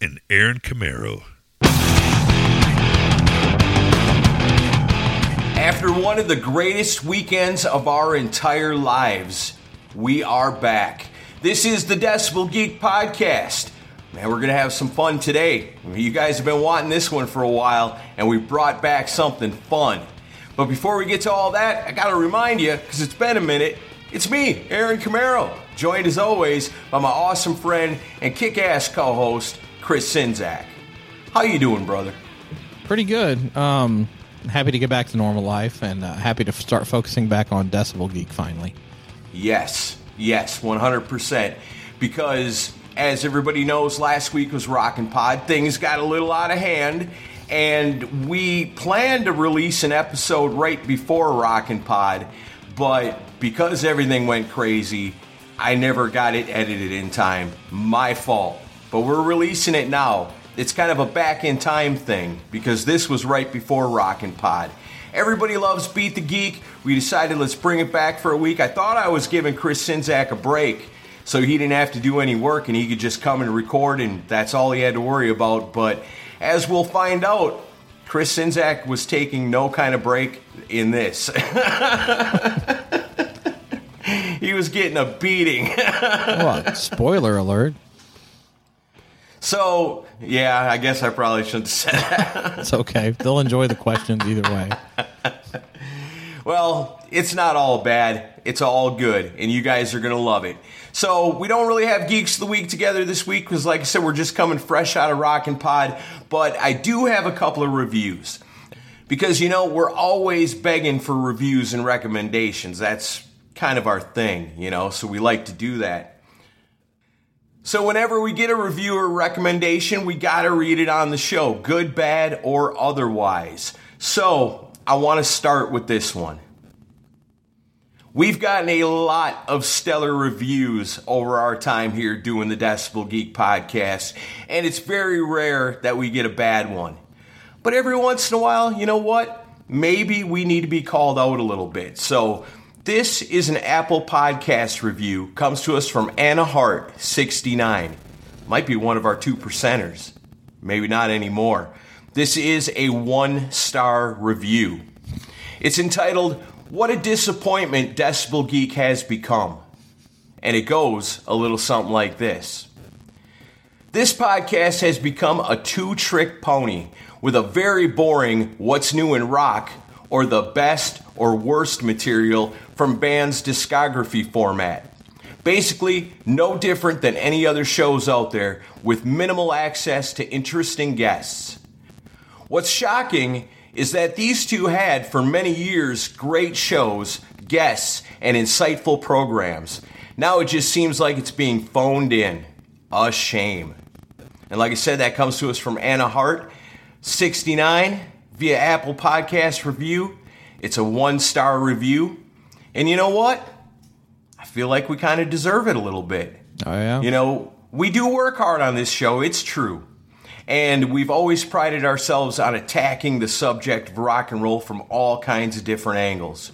and Aaron Camaro. After one of the greatest weekends of our entire lives, we are back. This is the Decibel Geek Podcast. Man, we're going to have some fun today. You guys have been wanting this one for a while, and we brought back something fun. But before we get to all that, I got to remind you, because it's been a minute, it's me, Aaron Camaro, joined as always by my awesome friend and kick-ass co-host, Chris Czynszak. How you doing, brother? Pretty good. Um, happy to get back to normal life and uh, happy to start focusing back on Decibel Geek finally. Yes, yes, 100%. Because as everybody knows, last week was Rockin' Pod. Things got a little out of hand, and we planned to release an episode right before Rockin' Pod, but because everything went crazy, I never got it edited in time. My fault but we're releasing it now. It's kind of a back in time thing because this was right before Rockin' Pod. Everybody loves Beat the Geek. We decided let's bring it back for a week. I thought I was giving Chris Czynszak a break so he didn't have to do any work and he could just come and record and that's all he had to worry about. But as we'll find out, Chris Czynszak was taking no kind of break in this. he was getting a beating. what? Spoiler alert. So, yeah, I guess I probably shouldn't have said that. it's okay. They'll enjoy the questions either way. well, it's not all bad. It's all good, and you guys are going to love it. So, we don't really have Geeks of the Week together this week because, like I said, we're just coming fresh out of Rock and Pod, but I do have a couple of reviews. Because, you know, we're always begging for reviews and recommendations. That's kind of our thing, you know, so we like to do that. So whenever we get a review or recommendation, we gotta read it on the show, good, bad, or otherwise. So I wanna start with this one. We've gotten a lot of stellar reviews over our time here doing the Decibel Geek podcast, and it's very rare that we get a bad one. But every once in a while, you know what? Maybe we need to be called out a little bit. So this is an Apple Podcast review. Comes to us from Anna Hart, 69. Might be one of our two percenters. Maybe not anymore. This is a one star review. It's entitled, What a Disappointment Decibel Geek Has Become. And it goes a little something like this This podcast has become a two trick pony with a very boring What's New in Rock or the best or worst material from bands' discography format. Basically, no different than any other shows out there with minimal access to interesting guests. What's shocking is that these two had for many years great shows, guests, and insightful programs. Now it just seems like it's being phoned in. A shame. And like I said, that comes to us from Anna Hart, 69, via Apple Podcast Review. It's a one star review. And you know what? I feel like we kind of deserve it a little bit. Oh, yeah. You know, we do work hard on this show, it's true. And we've always prided ourselves on attacking the subject of rock and roll from all kinds of different angles.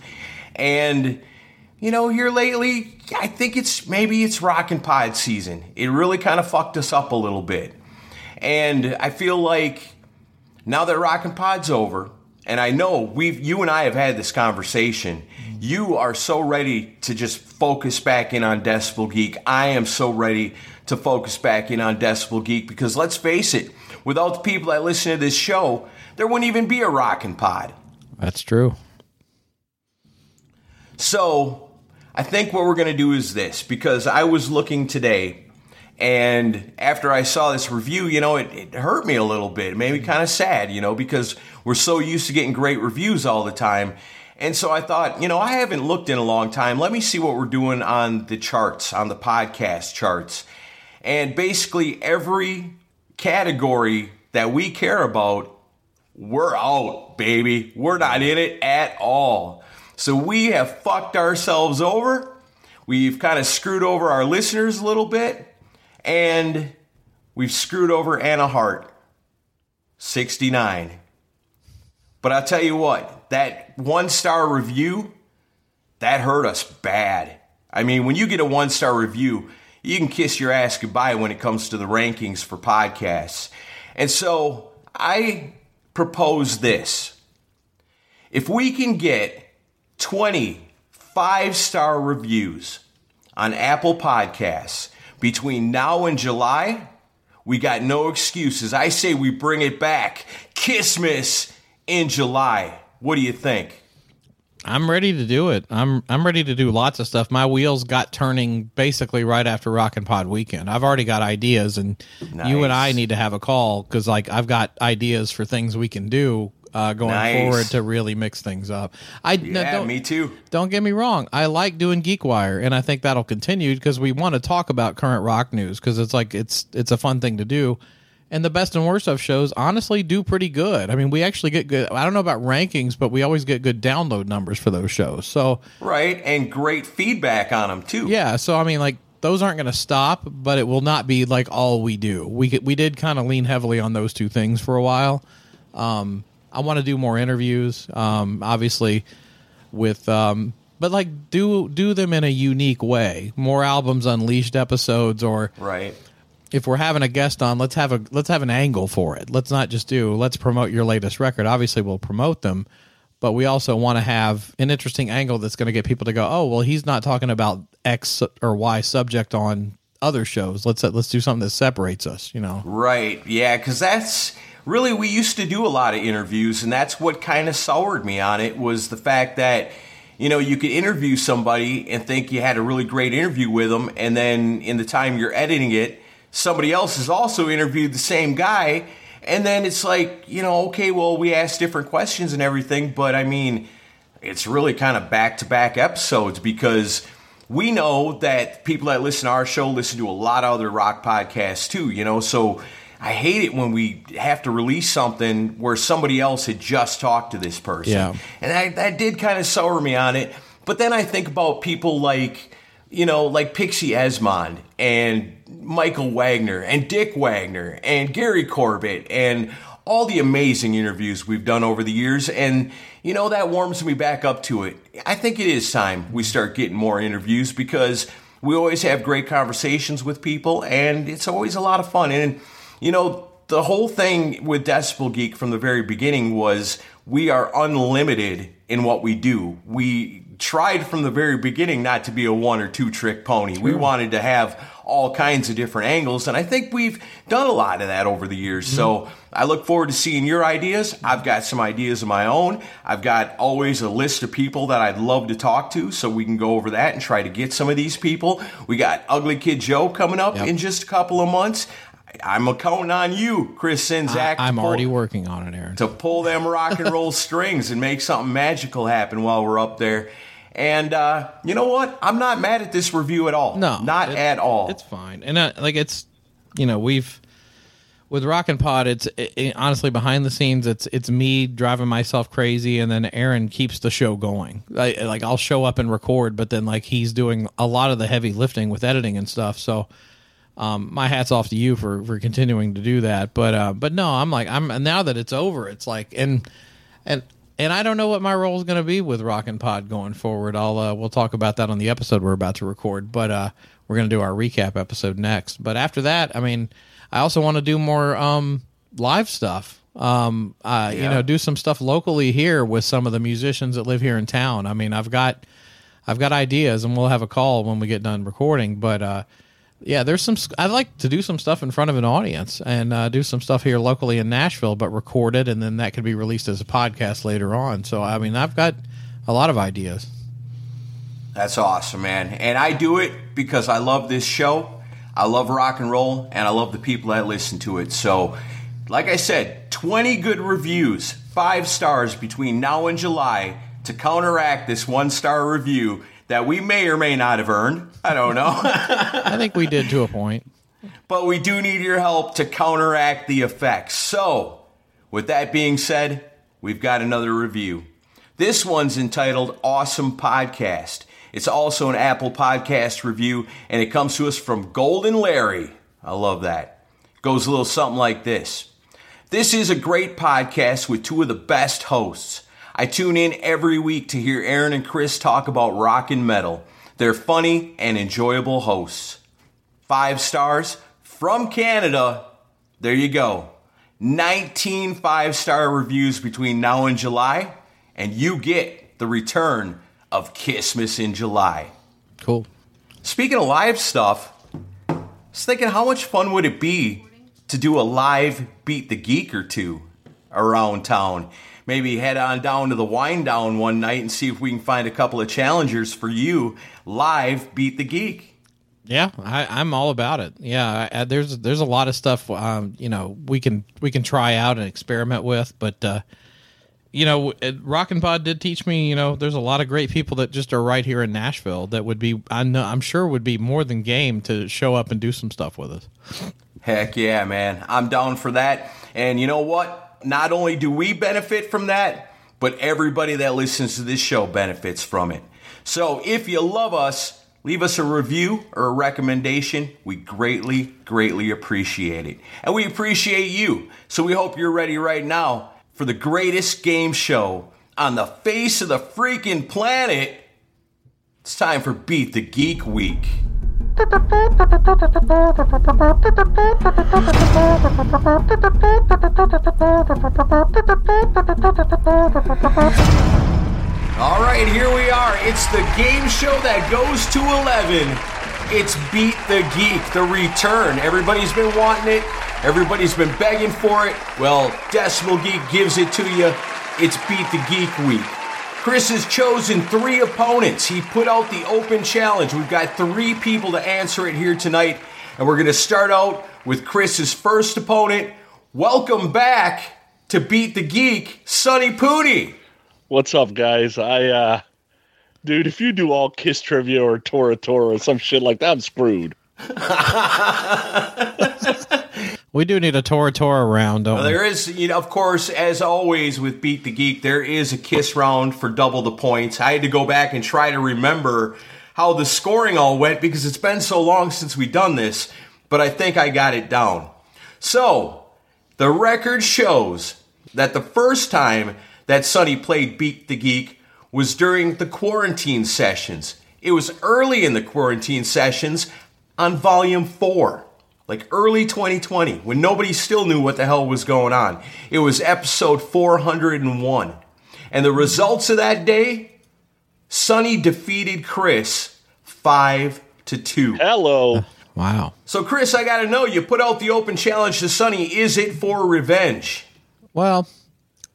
And, you know, here lately, I think it's maybe it's rock and Pod season. It really kind of fucked us up a little bit. And I feel like now that Rockin' Pod's over, and I know we've you and I have had this conversation. You are so ready to just focus back in on Decibel Geek. I am so ready to focus back in on Decibel Geek because let's face it, without the people that listen to this show, there wouldn't even be a Rockin' Pod. That's true. So, I think what we're going to do is this because I was looking today and after I saw this review, you know, it, it hurt me a little bit. It made me kind of sad, you know, because we're so used to getting great reviews all the time. And so I thought, you know, I haven't looked in a long time. Let me see what we're doing on the charts, on the podcast charts. And basically, every category that we care about, we're out, baby. We're not in it at all. So we have fucked ourselves over. We've kind of screwed over our listeners a little bit. And we've screwed over Anna Hart. 69. But I'll tell you what, that one star review, that hurt us bad. I mean, when you get a one star review, you can kiss your ass goodbye when it comes to the rankings for podcasts. And so I propose this. If we can get 20 five star reviews on Apple Podcasts between now and July, we got no excuses. I say we bring it back. Kissmas in July. What do you think? I'm ready to do it. I'm I'm ready to do lots of stuff. My wheels got turning basically right after Rockin' Pod weekend. I've already got ideas, and Nice. you and I need to have a call because like I've got ideas for things we can do uh, going Nice. forward to really mix things up. I no, Yeah, don't, me too. don't get me wrong. I like doing GeekWire, and I think that'll continue because we want to talk about current rock news because it's like it's it's a fun thing to do. And the best and worst of shows honestly do pretty good. I mean, we actually get good. I don't know about rankings, but we always get good download numbers for those shows. So Right, and great feedback on them too. yeah, so I mean, like those aren't going to stop, but it will not be like all we do. We we did kind of lean heavily on those two things for a while. Um, I want to do more interviews, um, obviously, with um, but like do do them in a unique way. More albums unleashed episodes, or Right. if we're having a guest on, let's have a let's have an angle for it. Let's not just do let's promote your latest record. Obviously, we'll promote them, but we also want to have an interesting angle that's going to get people to go, oh, well, he's not talking about X or Y subject on other shows. Let's let's do something that separates us. You know, Right. Yeah, because that's really we used to do a lot of interviews, and that's what kind of soured me on it was the fact that you know you could interview somebody and think you had a really great interview with them, and then in the time you're editing it, somebody else has also interviewed the same guy, and then it's like you know, okay, well, we asked different questions and everything, but I mean, it's really kind of back to back episodes because we know that people that listen to our show listen to a lot of other rock podcasts too, you know. So I hate it when we have to release something where somebody else had just talked to this person. Yeah. And I, that did kind of sour me on it. But then I think about people like, you know, like Pixie Esmond and Michael Wagener and Dick Wagner and Gary Corbett and all the amazing interviews we've done over the years. And, you know, that warms me back up to it. I think it is time we start getting more interviews because we always have great conversations with people and it's always a lot of fun. And, you know, the whole thing with Decibel Geek from the very beginning was we are unlimited in what we do. We tried from the very beginning not to be a one or two trick pony. We wanted to have all kinds of different angles, and I think we've done a lot of that over the years. Mm-hmm. So I look forward to seeing your ideas. I've got some ideas of my own. I've got always a list of people that I'd love to talk to, so we can go over that and try to get some of these people. We got Ugly Kid Joe coming up Yep. in just a couple of months. I'm a counting on you, Chris Czynszak. I'm pull- already working on it, Aaron. to pull them rock and roll strings and make something magical happen while we're up there. And uh, you know what? I'm not mad at this review at all. No, not it- at all. It's fine, and uh, like it's, you know, we've with Rock and Pod. It's it, it- honestly behind the scenes. It's it's me driving myself crazy, and then Aaron keeps the show going. I, like I'll show up and record, but then like he's doing a lot of the heavy lifting with editing and stuff. So. Um, my hats off to you for, for continuing to do that, but uh, but no, I'm like I'm now that it's over, it's like and and and I don't know what my role is going to be with Rock and Pod going forward. I'll uh, we'll talk about that on the episode we're about to record, but uh, we're going to do our recap episode next. But after that, I mean, I also want to do more um, live stuff. Um, uh, you know, do some stuff locally here with some of the musicians that live here in town. I mean, I've got I've got ideas, and we'll have a call when we get done recording. But uh, yeah, there's some. I'd like to do some stuff in front of an audience and uh, do some stuff here locally in Nashville, but record it, and then that could be released as a podcast later on. So I mean, I've got a lot of ideas. That's awesome, man. And I do it because I love this show. I love rock and roll, and I love the people that listen to it. So, like I said, 20 good reviews, five stars between now and July to counteract this one star review that we may or may not have earned. I don't know. I think we did to a point. but we do need your help to counteract the effects. So, with that being said, we've got another review. This one's entitled Awesome Podcast. It's also an Apple Podcast review, and it comes to us from Golden Larry. I love that. Goes a little something like this. This is a great podcast with two of the best hosts. I tune in every week to hear Aaron and Chris talk about rock and metal. They're funny and enjoyable hosts. Five stars from Canada. There you go. 19 five star reviews between now and July, and you get the return of Christmas in July. Cool. Speaking of live stuff, I was thinking how much fun would it be to do a live Beat the Geek or two around town? Maybe head on down to the Wine Down one night and see if we can find a couple of challengers for you live Beat the Geek. Yeah, I, I'm all about it. Yeah, I, there's there's a lot of stuff um, you know we can we can try out and experiment with, but uh, you know, Rock and Pod did teach me. You know, there's a lot of great people that just are right here in Nashville that would be I know I'm sure would be more than game to show up and do some stuff with us. Heck yeah, man! I'm down for that. And you know what? Not only do we benefit from that, but everybody that listens to this show benefits from it. So if you love us Leave us a review or a recommendation. We greatly, greatly appreciate it. And we appreciate you. So we hope you're ready right now for the greatest game show on the face of the freaking planet. It's time for Beat the Geek Week. All right, here we are. It's the game show that goes to 11. It's Beat the Geek, the return. Everybody's been wanting it, everybody's been begging for it. Well, Decibel Geek gives it to you. It's Beat the Geek week. Chris has chosen three opponents. He put out the open challenge. We've got three people to answer it here tonight, and we're going to start out with Chris's first opponent. Welcome back to Beat the Geek, Sonny Pooni. What's up, guys? I, uh, dude, if you do all Kiss trivia or Tora Tora or some shit like that, I'm screwed. we do need a Tora Tora round, don't well, There is, you know, of course, as always with Beat the Geek, there is a Kiss round for double the points. I had to go back and try to remember how the scoring all went because it's been so long since we done this, but I think I got it down. So, the record shows that the first time that Sonny played Beat the Geek was during the quarantine sessions. It was early in the quarantine sessions on volume four, like early 2020, when nobody still knew what the hell was going on. It was episode 401. And the results of that day Sonny defeated Chris 5 to 2. Hello. Wow. So, Chris, I got to know you put out the open challenge to Sonny. Is it for revenge? Well,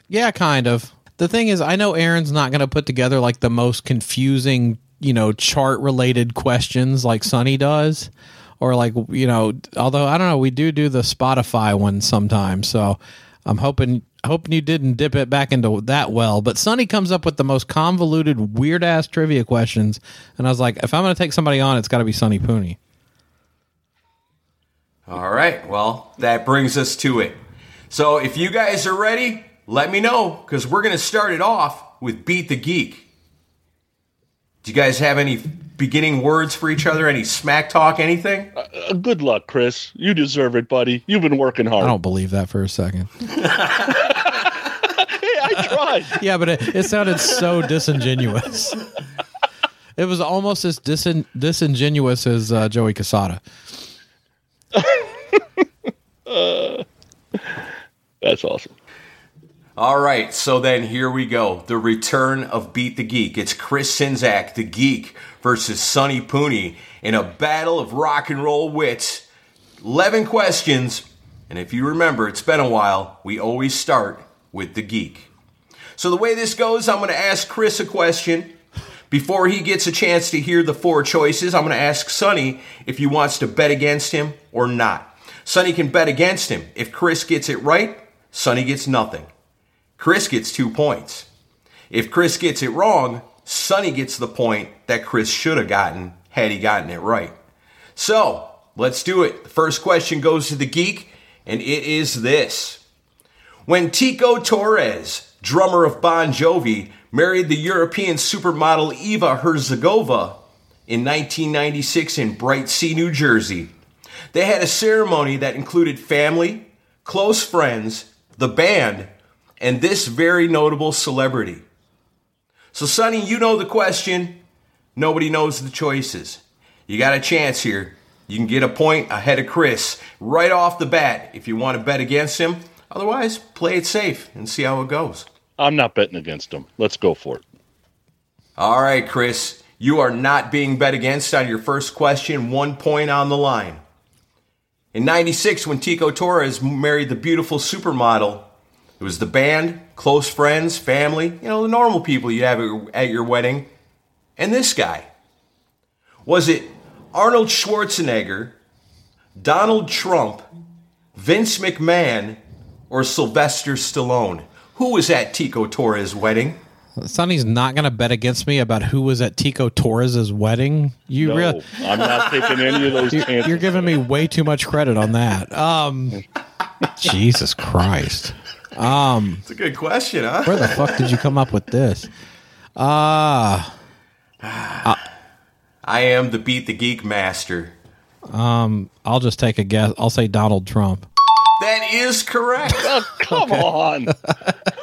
yeah, kind of. The thing is, I know Aaron's not going to put together like the most confusing, you know, chart related questions like Sonny does. Or like, you know, although I don't know, we do do the Spotify one sometimes. So I'm hoping hoping you didn't dip it back into that well. But Sonny comes up with the most convoluted, weird ass trivia questions. And I was like, if I'm going to take somebody on, it's got to be Sonny Pooni. All right. Well, that brings us to it. So if you guys are ready, let me know because we're going to start it off with Beat the Geek. Do you guys have any beginning words for each other? Any smack talk? Anything? Uh, uh, good luck, Chris. You deserve it, buddy. You've been working hard. I don't believe that for a second. hey, I tried. yeah, but it, it sounded so disingenuous. it was almost as disin- disingenuous as uh, Joey Cassata. uh, that's awesome. All right, so then here we go. The return of Beat the Geek. It's Chris Czynszak, the geek, versus Sonny Pooni in a battle of rock and roll wits. 11 questions, and if you remember, it's been a while, we always start with the geek. So the way this goes, I'm going to ask Chris a question. Before he gets a chance to hear the four choices, I'm going to ask Sonny if he wants to bet against him or not. Sonny can bet against him. If Chris gets it right, Sonny gets nothing. Chris gets two points. If Chris gets it wrong, Sonny gets the point that Chris should have gotten had he gotten it right. So, let's do it. The first question goes to the geek, and it is this. When Tico Torres, drummer of Bon Jovi, married the European supermodel Eva Herzigova in 1996 in Bright Sea, New Jersey, they had a ceremony that included family, close friends, the band, and this very notable celebrity. So, Sonny, you know the question. Nobody knows the choices. You got a chance here. You can get a point ahead of Chris right off the bat if you want to bet against him. Otherwise, play it safe and see how it goes. I'm not betting against him. Let's go for it. All right, Chris. You are not being bet against on your first question. One point on the line. In 96, when Tico Torres married the beautiful supermodel, it was the band, close friends, family, you know, the normal people you have at your wedding, and this guy. Was it Arnold Schwarzenegger, Donald Trump, Vince McMahon, or Sylvester Stallone? Who was at Tico Torres' wedding? Sonny's not going to bet against me about who was at Tico Torres' wedding. You No, really, I'm not taking any of those you're, chances. you're giving me way too much credit on that. Um, Jesus Christ, It's a good question, huh? where the fuck did you come up with this? Ah, I am the Beat the Geek master. Um, I'll just take a guess. I'll say Donald Trump. That is correct. Oh, come on.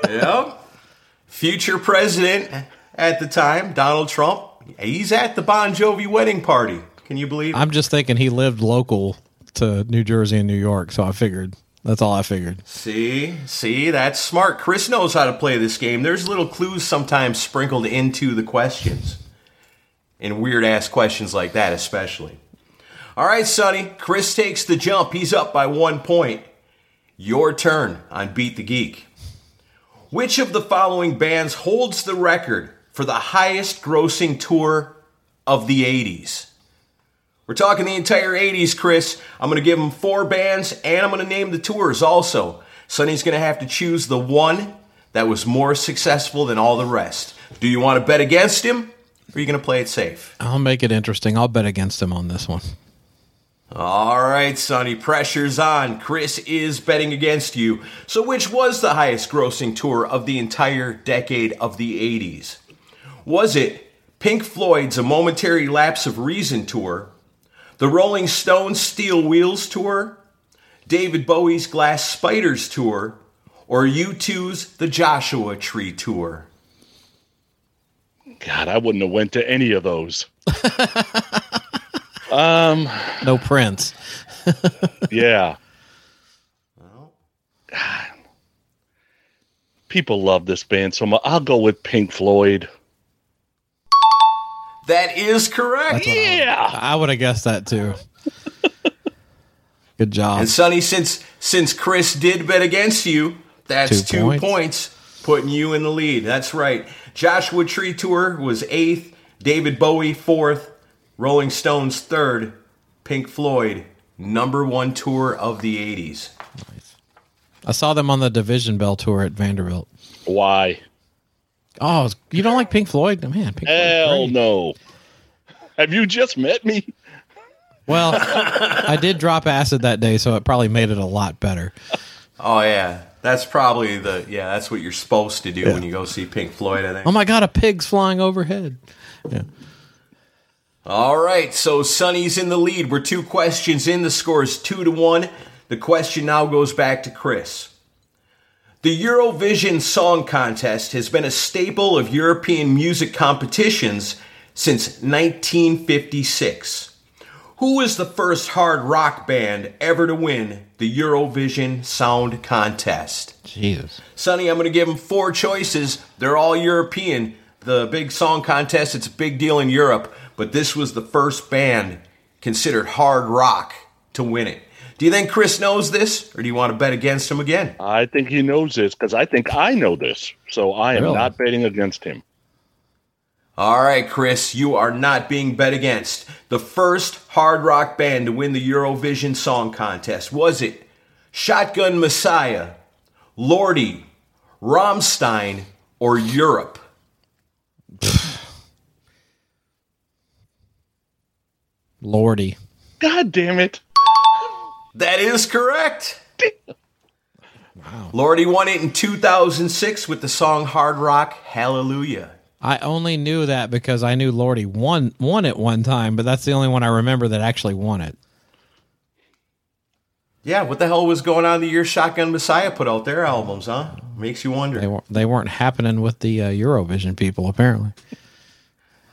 yep. Future president at the time, Donald Trump. He's at the Bon Jovi wedding party. Can you believe it? I'm just thinking he lived local to New Jersey and New York, so I figured that's all I figured. See, see, that's smart. Chris knows how to play this game. There's little clues sometimes sprinkled into the questions. and weird ass questions like that, especially. All right, Sonny. Chris takes the jump. He's up by one point. Your turn on Beat the Geek. Which of the following bands holds the record for the highest grossing tour of the 80s? We're talking the entire 80s, Chris. I'm going to give him four bands and I'm going to name the tours also. Sonny's going to have to choose the one that was more successful than all the rest. Do you want to bet against him or are you going to play it safe? I'll make it interesting. I'll bet against him on this one. All right, Sonny, pressure's on. Chris is betting against you. So, which was the highest grossing tour of the entire decade of the 80s? Was it Pink Floyd's A Momentary Lapse of Reason tour, the Rolling Stones Steel Wheels tour, David Bowie's Glass Spiders tour, or U2's The Joshua Tree tour? God, I wouldn't have went to any of those. um, No Prince. yeah. God. People love this band so much. I'll go with Pink Floyd. That is correct. Yeah. I would have guessed that too. Good job. And Sonny, since since Chris did bet against you, that's Two two, points. points. putting you in the lead. That's right. Joshua Tree Tour was eighth, David Bowie fourth, Rolling Stones third, Pink Floyd number one tour of the '80s. I saw them on the Division Bell tour at Vanderbilt. Why? Oh, you don't like Pink Floyd? Man, Pink Floyd's Hell great. no. Have you just met me? Well, I did drop acid that day, so it probably made it a lot better. Oh yeah, that's probably the yeah. That's what you're supposed to do when you go see Pink Floyd. I think. Oh my god, a pig's flying overhead. Yeah. All right, so Sonny's in the lead. We're two questions in. The score is two to one. The question now goes back to Chris. The Eurovision Song Contest has been a staple of European music competitions since 1956. Who was the first hard rock band ever to win the Eurovision Sound Contest? Jesus. Sonny, I'm going to give them four choices. They're all European. The big song contest, it's a big deal in Europe, but this was the first band considered hard rock to win it. Do you think Chris knows this, or do you want to bet against him again? I think he knows this because I think I know this. So I am Really? not betting against him. All right, Chris, you are not being bet against. The first hard rock band to win the Eurovision Song Contest was it Shotgun Messiah, Lordi, Rammstein, or Europe? Lordi. God damn it. That is correct. Wow. Lordi won it in 2006 with the song Hard Rock Hallelujah. I only knew that because I knew Lordi won won it one time, but that's the only one I remember that actually won it. Yeah, what the hell was going on the year Shotgun Messiah put out their albums, huh? Makes you wonder. They weren't, they weren't happening with the uh, Eurovision people, apparently.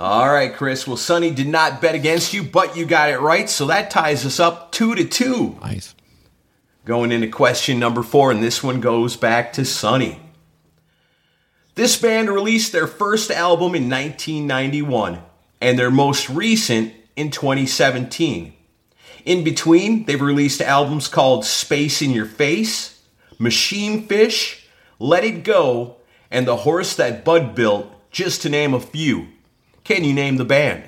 All right, Chris. Well, Sonny did not bet against you, but you got it right, so that ties us up two to two. Nice. Going into question number four, and this one goes back to Sonny. This band released their first album in 1991 and their most recent in 2017. In between, they've released albums called Space in Your Face, Machine Fish, Let It Go, and The Horse That Bud Built, just to name a few. Can you name the band?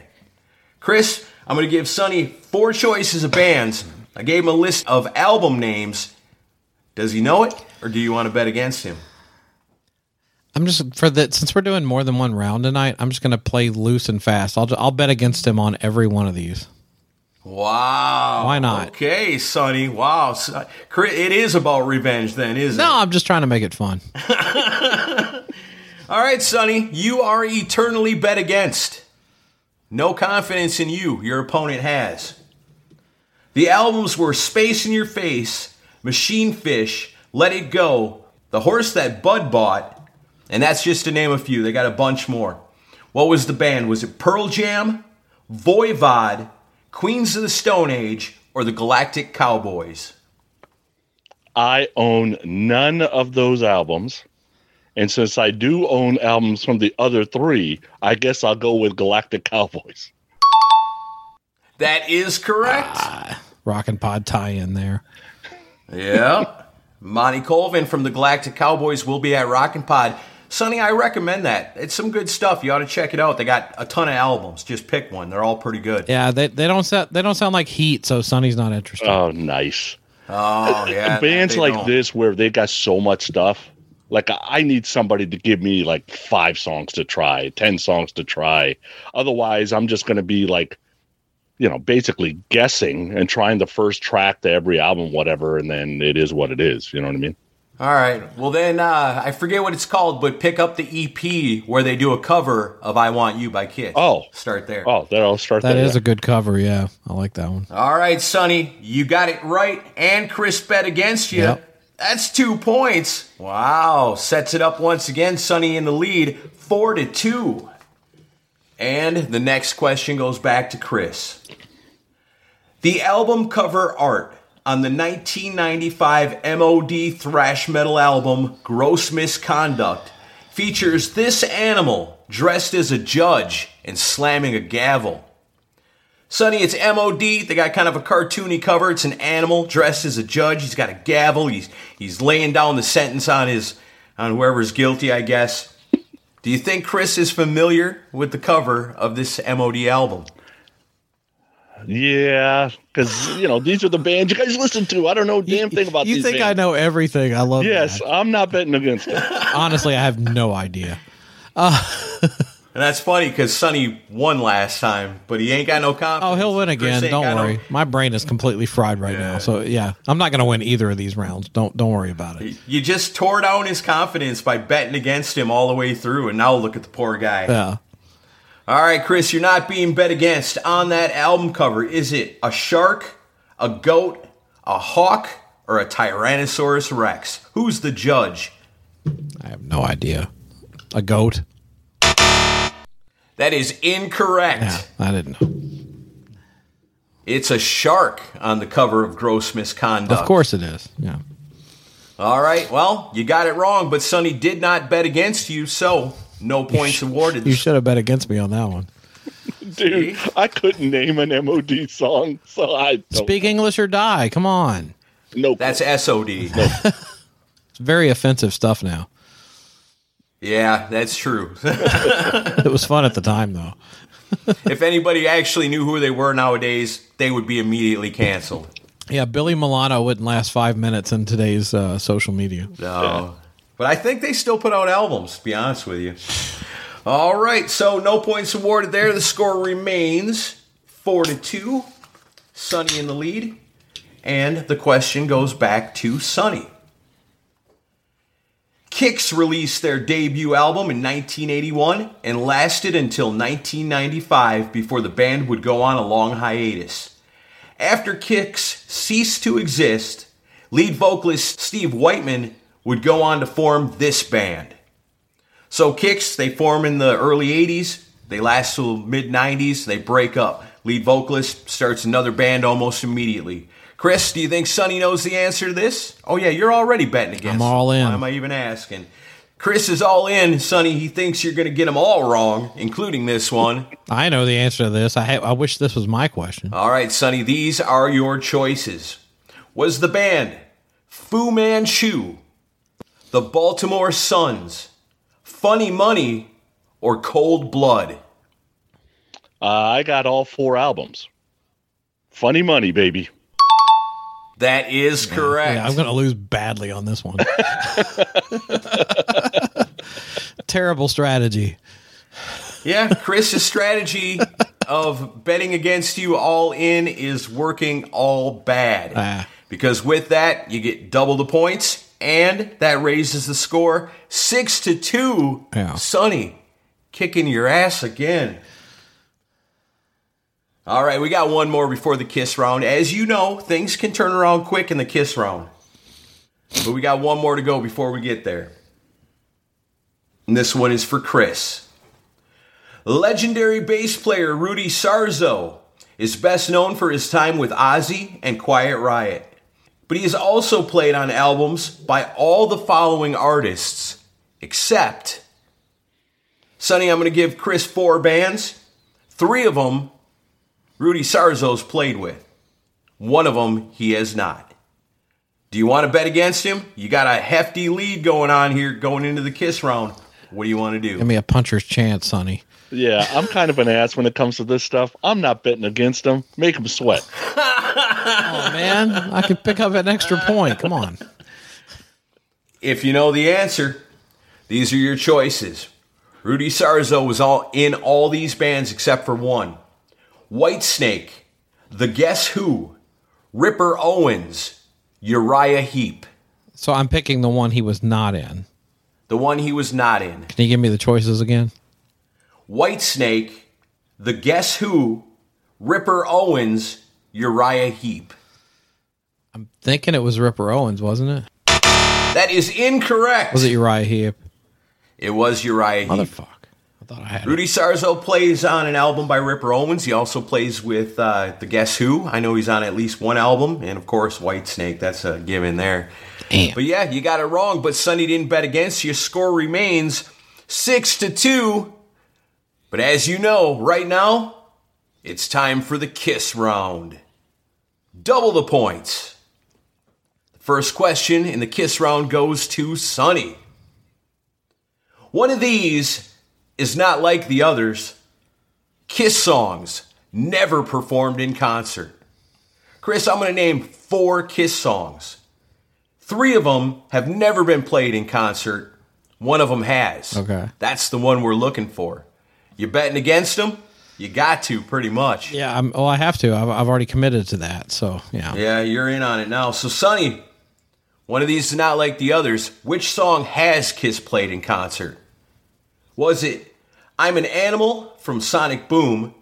Chris, I'm going to give Sonny four choices of bands. I gave him a list of album names. Does he know it, or do you want to bet against him? I'm just for that since we're doing more than one round tonight. I'm just going to play loose and fast. I'll I'll bet against him on every one of these. Wow. Why not? Okay, Sonny. Wow. It is about revenge then, isn't no, it? No, I'm just trying to make it fun. All right, Sonny. You are eternally bet against. No confidence in you, your opponent has. The albums were Space in Your Face, Machine Fish, Let It Go, The Horse That Bud Bought, and that's just to name a few. They got a bunch more. What was the band? Was it Pearl Jam, Voivod, Queens of the Stone Age, or the Galactic Cowboys? I own none of those albums. And since I do own albums from the other three, I guess I'll go with Galactic Cowboys. That is correct. Ah, rock and Pod tie in there. Yeah. Monty Colvin from the Galactic Cowboys will be at Rockin' Pod Sonny, I recommend that. It's some good stuff. You ought to check it out. They got a ton of albums. Just pick one. They're all pretty good. Yeah, they, they don't sound they don't sound like Heat, so Sonny's not interested. Oh, nice. Oh yeah. Bands like don't. this where they got so much stuff. Like I need somebody to give me like five songs to try, ten songs to try. Otherwise, I'm just going to be like, you know, basically guessing and trying the first track to every album, whatever, and then it is what it is. You know what I mean? All right. Well, then uh, I forget what it's called, but pick up the EP where they do a cover of "I Want You" by Kiss. Oh, start there. Oh, there I'll start. That there, is yeah. a good cover. Yeah, I like that one. All right, Sonny, you got it right, and Chris bet against you. Yep. That's two points. Wow, sets it up once again. Sonny in the lead, four to two. And the next question goes back to Chris. The album cover art on the 1995 MOD thrash metal album Gross Misconduct features this animal dressed as a judge and slamming a gavel. Sonny, it's MOD. They got kind of a cartoony cover. It's an animal dressed as a judge. He's got a gavel. He's he's laying down the sentence on his on whoever's guilty, I guess. Do you think Chris is familiar with the cover of this MOD album? Yeah, because you know these are the bands you guys listen to. I don't know damn thing about. You these think bands. I know everything? I love. Yes, that. I'm not betting against it. Honestly, I have no idea. Uh, and that's funny because Sonny won last time, but he ain't got no confidence. Oh, he'll win again. Don't worry. No... My brain is completely fried right yeah. now. So yeah, I'm not going to win either of these rounds. Don't don't worry about it. You just tore down his confidence by betting against him all the way through, and now look at the poor guy. Yeah. All right, Chris, you're not being bet against on that album cover. Is it a shark, a goat, a hawk, or a Tyrannosaurus Rex? Who's the judge? I have no idea. A goat. That is incorrect. Yeah, I didn't know. It's a shark on the cover of Gross Misconduct. Of course it is. Yeah. All right. Well, you got it wrong, but Sonny did not bet against you, so no points you awarded. You should have bet against me on that one. Dude, I couldn't name an MOD song, so I don't. speak English or die. Come on. No, that's SOD. No. it's very offensive stuff now. Yeah, that's true. it was fun at the time, though. if anybody actually knew who they were nowadays, they would be immediately canceled. Yeah, Billy Milano wouldn't last five minutes in today's uh, social media. No. Yeah. But I think they still put out albums, to be honest with you. All right, so no points awarded there. The score remains four to two. Sonny in the lead, and the question goes back to Sonny. Kix released their debut album in 1981 and lasted until 1995 before the band would go on a long hiatus. After Kix ceased to exist, lead vocalist Steve Whiteman would go on to form this band. So Kix, they form in the early 80s, they last till mid 90s, they break up. Lead vocalist starts another band almost immediately. Chris, do you think Sonny knows the answer to this? Oh yeah, you're already betting against. I'm all in. Why am I even asking? Chris is all in. Sonny, he thinks you're going to get them all wrong, including this one. I know the answer to this. I ha- I wish this was my question. All right, Sonny, these are your choices. Was the band Fu Manchu, the Baltimore Suns, Funny Money, or Cold Blood? Uh, I got all four albums. Funny money, baby. That is correct. Yeah, I'm going to lose badly on this one. Terrible strategy. Yeah, Chris's strategy of betting against you all in is working all bad. Ah. Because with that, you get double the points, and that raises the score six to two. Yeah. Sonny, kicking your ass again. All right, we got one more before the kiss round. As you know, things can turn around quick in the kiss round. But we got one more to go before we get there. And this one is for Chris. Legendary bass player Rudy Sarzo is best known for his time with Ozzy and Quiet Riot. But he has also played on albums by all the following artists, except Sonny, I'm going to give Chris four bands. Three of them Rudy Sarzo's played with. One of them he has not. Do you want to bet against him? You got a hefty lead going on here going into the kiss round. What do you want to do? Give me a puncher's chance, Sonny. Yeah, I'm kind of an ass when it comes to this stuff. I'm not betting against them. Make them sweat. Oh man, I could pick up an extra point. Come on. If you know the answer, these are your choices. Rudy Sarzo was all in all these bands except for one. Whitesnake, The Guess Who, Ripper Owens, Uriah Heep. So I'm picking the one he was not in. The one he was not in. Can you give me the choices again? Whitesnake, The Guess Who, Ripper Owens, Uriah Heep. I'm thinking it was Ripper Owens, wasn't it? That is incorrect. Was it Uriah Heep? It was Uriah Heep. Motherfuck. I thought I had it. Rudy Sarzo plays on an album by Ripper Owens. He also plays with uh, the Guess Who. I know he's on at least one album, and of course Whitesnake. That's a given there. Damn. But yeah, you got it wrong. But Sonny didn't bet against you. Score remains six to two. But as you know, right now it's time for the kiss round. Double the points. The first question in the kiss round goes to Sonny. One of these is not like the others. Kiss songs never performed in concert. Chris, I'm going to name four Kiss songs. Three of them have never been played in concert. One of them has. Okay. That's the one we're looking for. You betting against them? You got to, pretty much. Yeah, I'm, well, I have to. I've, I've already committed to that. So, yeah. Yeah, you're in on it now. So, Sonny, one of these is not like the others. Which song has Kiss played in concert? Was it I'm an Animal from Sonic Boom,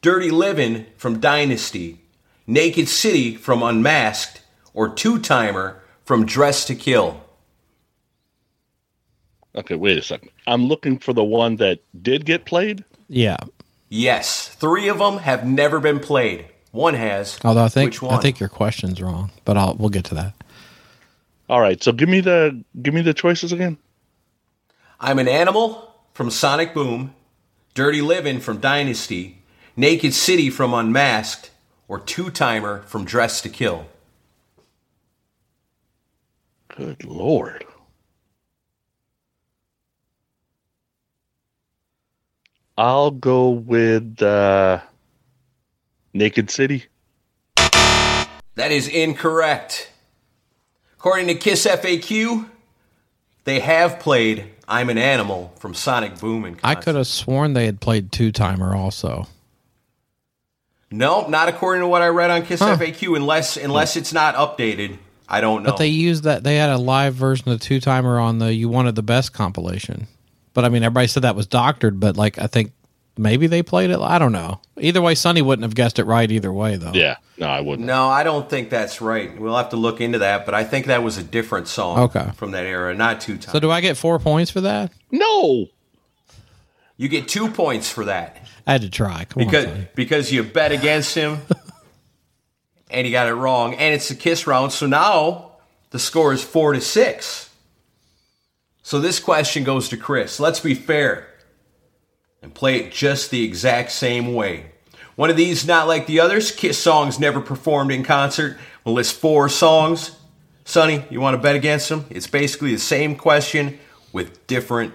Dirty Livin' from Dynasty, Naked City from Unmasked, or Two Timer from Dress to Kill? Okay, wait a second. I'm looking for the one that did get played. Yeah. Yes, three of them have never been played. One has. Although I think Which one? I think your question's wrong, but I'll we'll get to that. All right, so give me the give me the choices again. I'm an Animal from Sonic Boom, Dirty Livin' from Dynasty, Naked City from Unmasked, or Two Timer from Dress to Kill. Good lord. I'll go with uh, Naked City. That is incorrect. According to Kiss FAQ, they have played I'm an Animal from Sonic Boom and I could have sworn they had played two timer also. Nope, not according to what I read on Kiss Huh. FAQ. Unless unless it's not updated, I don't know. But they used that. They had a live version of Two Timer on the "You Wanted the Best" compilation. But I mean, everybody said that was doctored. But like, I think maybe they played it. I don't know. Either way, Sonny wouldn't have guessed it right either way, though. Yeah, no, I wouldn't. no, I don't think that's right. We'll have to look into that. But I think that was a different song. Okay. from that era, not two times. So do I get four points for that? No, you get two points for that I had to try. Come because on, because you bet against him, and you got it wrong. And it's a kiss round. So now the score is four to six. So this question goes to Chris. Let's be fair and play it just the exact same way. One of these, not like the others, Kiss songs never performed in concert. We'll list four songs. Sonny, you want to bet against them? It's basically the same question with different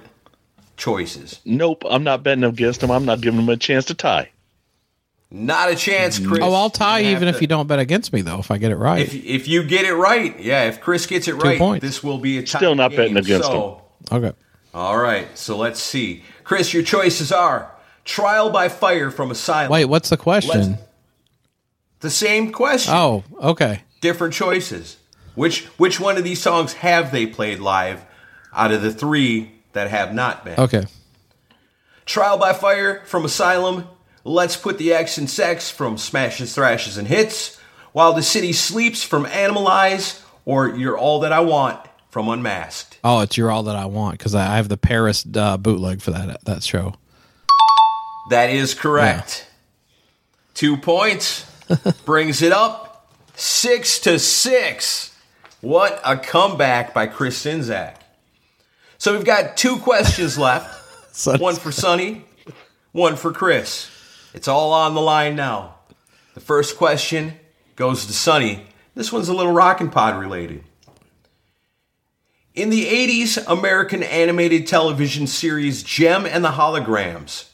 choices. nope. I'm not betting against him. I'm not giving him a chance to tie. Not a chance, Chris. Oh, I'll tie You have even if you don't bet against me, though. If I get it right. If, if you get it right, yeah, if Chris gets it right, points. this will be a tie Still not game. betting against so, okay. All right, so let's see. Chris, your choices are Trial by Fire from Asylum. Wait, what's the question? Let's- The same question. Oh, okay. different choices. Which which one of these songs have they played live out of the three that have not been? Okay. Trial by Fire from Asylum, Let's Put the X in Sex from Smashes, Thrashes, and Hits, While the City Sleeps from Animalize, or You're All That I Want from Unmasked. Oh, it's you're all that I want because I I have the Paris uh, bootleg for that that show. That is correct. Two points brings it up six to six. What a comeback by Chris Czynszak. So we've got two questions left. One for Sonny, one for Chris. It's all on the line now. The first question goes to Sonny. This one's a little rock and Pod related. In the 80s American animated television series Jem and the Holograms,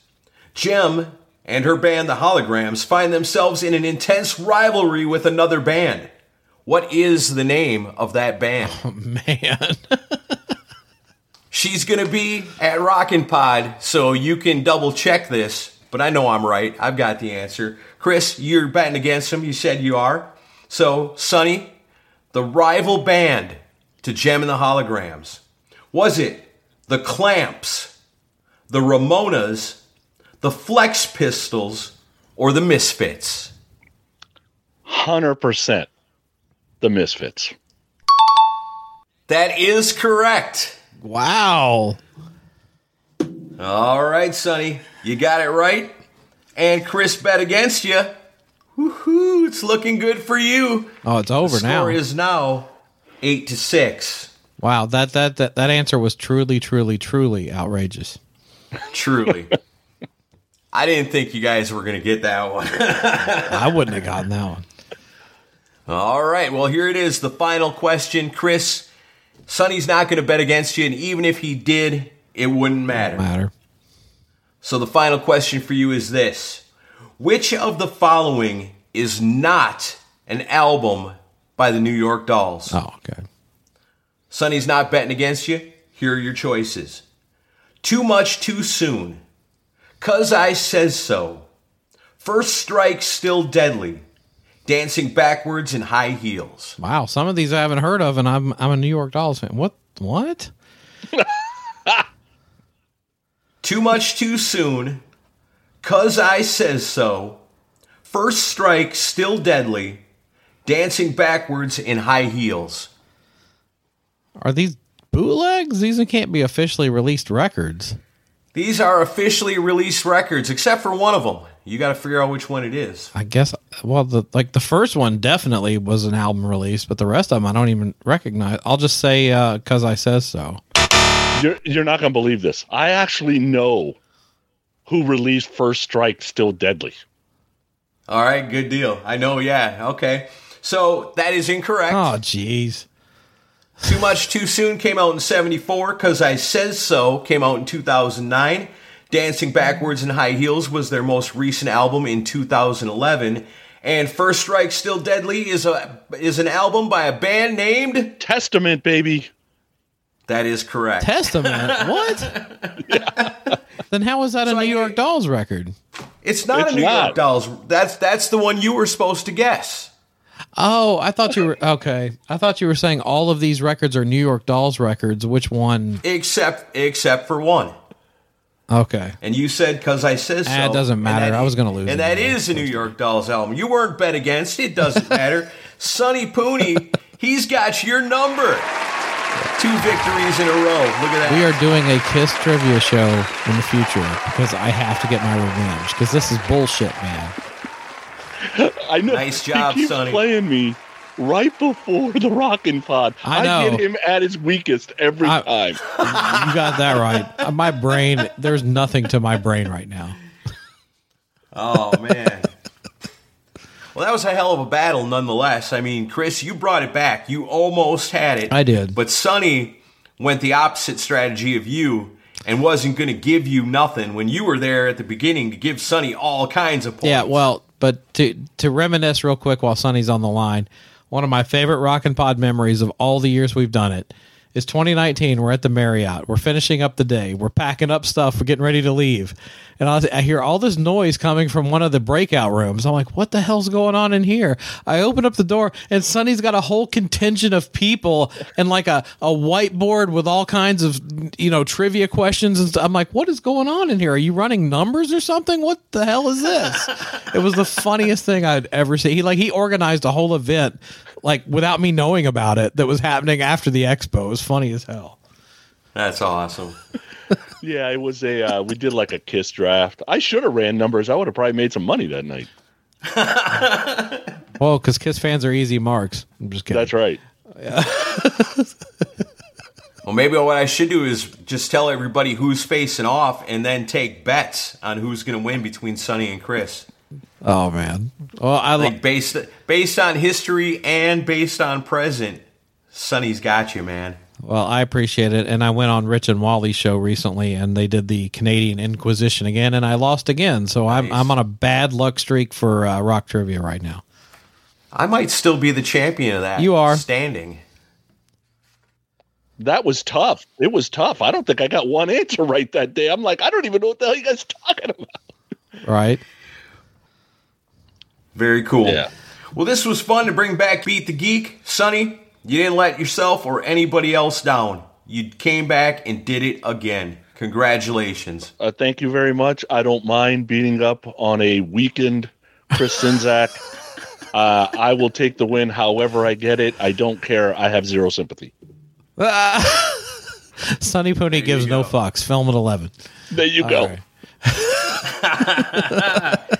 Jem and her band The Holograms find themselves in an intense rivalry with another band. What is the name of that band? Oh, man, She's going to be at Rockin' Pod, so you can double check this, but I know I'm right. I've got the answer. Chris, you're betting against him. You said you are. So, Sonny, the rival band to Jem and the Holograms, was it the Clamps, the Ramonas, the Flex Pistols, or the Misfits? Hundred percent. The Misfits. That is correct. wow. All right, Sonny, you got it right. And Chris bet against you. Woohoo! It's looking good for you. Oh, it's over the now. score is now eight to six. wow, that, that that that answer was truly, truly, truly outrageous. Truly. I didn't think you guys were going to get that one. I wouldn't have gotten that one. All right, well, here it is the final question. Chris, Sonny's not going to bet against you, and even if he did, it wouldn't matter. Matter. So the final question for you is this Which of the following is not an album by the New York Dolls? Oh, okay. Sonny's not betting against you. Here are your choices Too Much Too Soon, Cause I Sez So, First Strike Still Deadly, Dancing Backwards in High Heels. Wow, some of these I haven't heard of, and I'm I'm a New York Dolls fan. What? What? Too Much Too Soon, Cause I Sez So, First Strike Still Deadly, Dancing Backwards in High Heels. Are these bootlegs? These can't be officially released records. These are officially released records, except for one of them. You got to figure out which one it is. I guess. Well, the like the first one definitely was an album release, but the rest of them I don't even recognize. I'll just say uh, because I says so. You're you're not gonna believe this. I actually know who released First Strike Still Deadly. All right, good deal. I know, yeah. Okay. So that is incorrect. Oh, jeez. Too Much Too Soon came out in 74. Cause I Sez So came out in 2009. Dancing Backwards in High Heels was their most recent album in 2011. And First Strike Still Deadly is a is an album by a band named Testament, baby. That is correct. Testament. what? Then how was that a So I New get- York Dolls record? It's not It's a New not. York Dolls. That's that's the one you were supposed to guess. Oh, I thought you were okay. I thought you were saying all of these records are New York Dolls records. Which one? Except except for one. Okay. And you said because I says so. Ah, it doesn't matter. that I was gonna lose And it that anyway. is a New York Dolls album. You weren't bet against. It doesn't matter. Sonny Pooni, he's got your number. Two victories in a row. Look at that. We are doing a Kiss trivia show in the future because I have to get my revenge because this is bullshit, man. I know. Nice job, he keeps Sonny. playing me right before the rockin' pod. I know. get him at his weakest every I- time. You got that right. Uh, My brain, there's nothing to my brain right now. Oh man. Well, that was a hell of a battle, nonetheless. I mean, Chris, you brought it back. You almost had it. I did. But Sonny went the opposite strategy of you and wasn't going to give you nothing when you were there at the beginning to give Sonny all kinds of points. Yeah, well, but to to reminisce real quick while Sonny's on the line, one of my favorite Rock and Pod memories of all the years we've done it is 2019. We're at the Marriott. We're finishing up the day. We're packing up stuff. We're getting ready to leave. And I, I hear all this noise coming from one of the breakout rooms. I'm like, what the hell's going on in here? I open up the door, and Sonny's got a whole contingent of people and like a, a whiteboard with all kinds of, you know, trivia questions. And stuff. I'm like, what is going on in here? Are you running numbers or something? What the hell is this? it was the funniest thing I'd ever seen. He like he organized a whole event like without me knowing about it that was happening after the expo. It was funny as hell. That's awesome. Yeah, it was a. Uh, we did like a kiss draft. I should have ran numbers. I would have probably made some money that night. Well, because Kiss fans are easy marks. I'm just kidding. That's right. Yeah. well, maybe what I should do is just tell everybody who's facing off and then take bets on who's going to win between Sonny and Chris. Oh man. Well, I Like like. based based on history and based on present, Sonny's got you, man. Well, I appreciate it, and I went on Rich and Wally's show recently, and they did the Canadian Inquisition again, and I lost again. So I'm I'm on a bad luck streak for uh, rock trivia right now. I might still be the champion of that. You are. standing. That was tough. It was tough. I don't think I got one answer right that day. I'm like, I don't even know what the hell you guys talking about. Right? Very cool. Yeah. Well, this was fun to bring back Beat the Geek. Sonny, you didn't let yourself or anybody else down. You came back and did it again. Congratulations. Uh, thank you very much. I don't mind beating up on a weakened Chris Czynszak. uh, I will take the win however I get it. I don't care. I have zero sympathy. Sonny Pooni gives no go. fucks. Film at eleven. There you go. All right.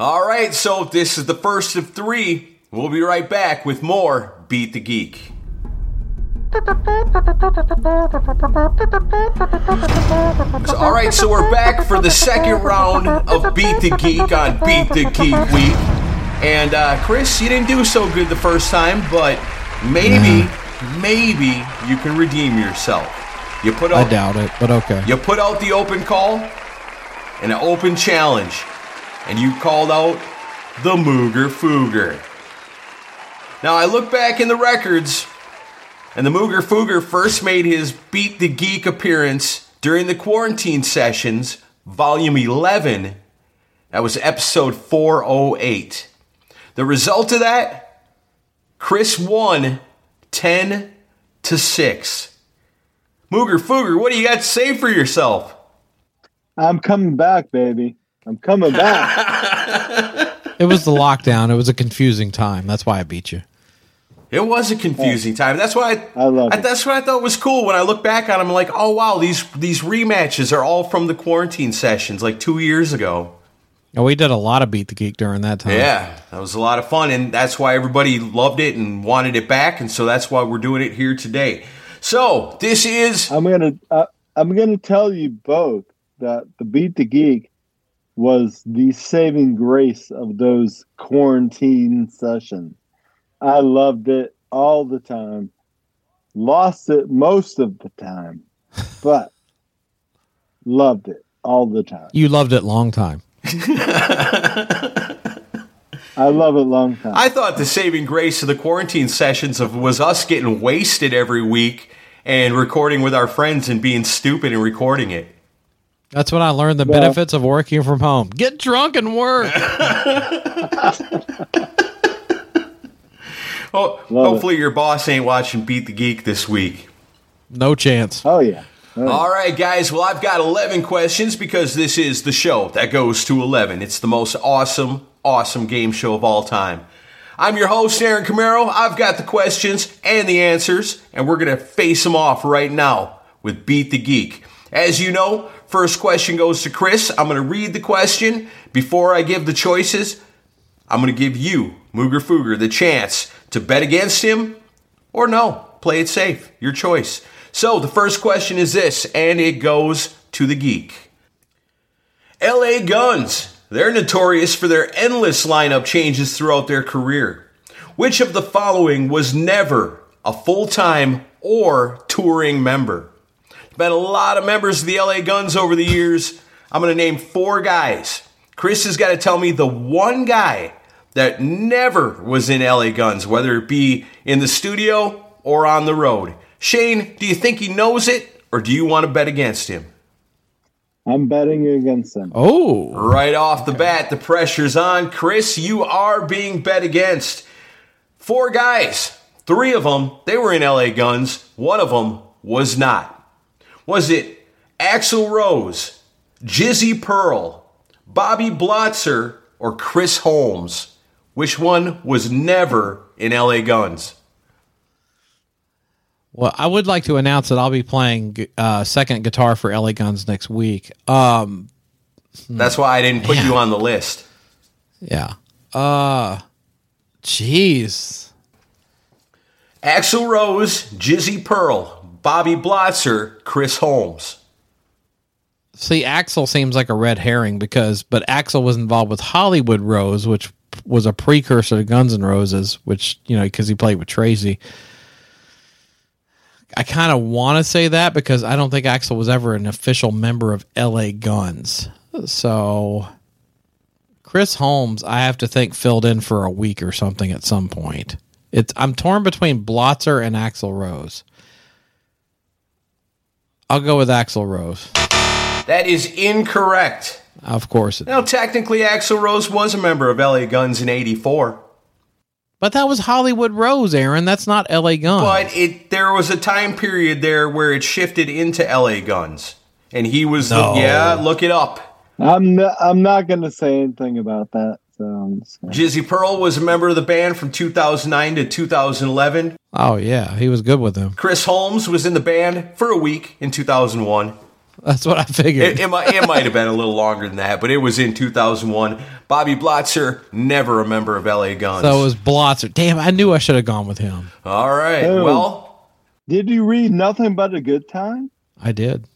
All right, so this is the first of three. We'll be right back with more Beat the Geek. So, all right, so we're back for the second round of Beat the Geek on Beat the Geek Week. And uh, Chris, you didn't do so good the first time, but maybe, maybe you can redeem yourself. You put out, I doubt it, but okay. you put out the open call and an open challenge, and you called out the Mooger Fooger. Now I look back in the records, and the Mooger Fooger first made his Beat the Geek appearance during the quarantine sessions, volume 11. That was episode 408. The result of that, Chris won 10 to 6. Mooger Fooger, what do you got to say for yourself? I'm coming back, baby. I'm coming back. It was the lockdown. It was a confusing time. That's why I beat you. It was a confusing time. That's why I, I love I- it. that's what I thought was cool when I look back on them. I'm like, oh wow, these these rematches are all from the quarantine sessions like two years ago. Oh, we did a lot of beat the geek during that time. Yeah, that was a lot of fun, and that's why everybody loved it and wanted it back, and so that's why we're doing it here today. So this is I'm gonna uh, I'm gonna tell you both that the Beat the Geek was the saving grace of those quarantine sessions. I loved it all the time. Lost it most of the time, but loved it all the time. You loved it long time. I love it long time. I thought the saving grace of the quarantine sessions of was us getting wasted every week and recording with our friends and being stupid and recording it. That's when I learned the Well- benefits of working from home. Get drunk and work. Love hopefully your boss ain't watching Beat the Geek this week. no chance. Oh yeah. Oh, yeah. All right, guys. Well, I've got 11 questions because this is the show that goes to 11. It's the most awesome, awesome game show of all time. I'm your host, Aaron Camaro. I've got the questions and the answers, and we're going to face them off right now with Beat the Geek. As you know, first question goes to Chris. I'm going to read the question. Before I give the choices, I'm going to give you, Mooger Fooger, the chance to bet against him or no. Play it safe. Your choice. So the first question is this, and it goes to the geek. LA Guns. They're notorious for their endless lineup changes throughout their career. Which of the following was never a full time or touring member? Been a lot of members of the LA Guns over the years. I'm going to name four guys. Chris has got to tell me the one guy that never was in LA Guns, whether it be in the studio or on the road. Shane, do you think he knows it or do you want to bet against him? I'm betting against him. Oh, Right off the bat, the pressure's on. Chris, you are being bet against. Four guys, three of them, they were in LA Guns. One of them was not. Was it Axl Rose, Jizzy Pearl, Bobby Blotzer, or Chris Holmes? Which one was never in LA Guns? well, I would like to announce that I'll be playing uh, second guitar for LA Guns next week. Um, That's why I didn't put you on the list. yeah. Uh, jeez. Axl Rose, Jizzy Pearl, Bobby Blotzer, Chris Holmes. See, Axl seems like a red herring because, but Axl was involved with Hollywood Rose, which was a precursor to Guns N' Roses, which you know because he played with Tracii. I kind of want to say that because I don't think Axl was ever an official member of L.A. Guns. So, Chris Holmes, I have to think filled in for a week or something at some point. It's I'm torn between Blotzer and Axl Rose. I'll go with Axl Rose. That is incorrect. Of course, it Now, technically, Axl Rose was a member of LA Guns in '84, But that was Hollywood Rose, Aaron. That's not L.A. Guns. but it there was a time period there where it shifted into LA Guns, and he was No. the, yeah. Look it up. I'm not, I'm not going to say anything about that. So I'm just gonna- Jizzy Pearl was a member of the band from 2009 to 2011. Oh yeah, he was good with them. Chris Holmes was in the band for a week in 2001. That's what I figured. It, it, might, it might have been a little longer than that, but it was in 2001. Bobby Blotzer, never a member of LA Guns. so it was Blotzer. Damn, I knew I should have gone with him. All right. Oh. Well, Did you read nothing but a good time? I did,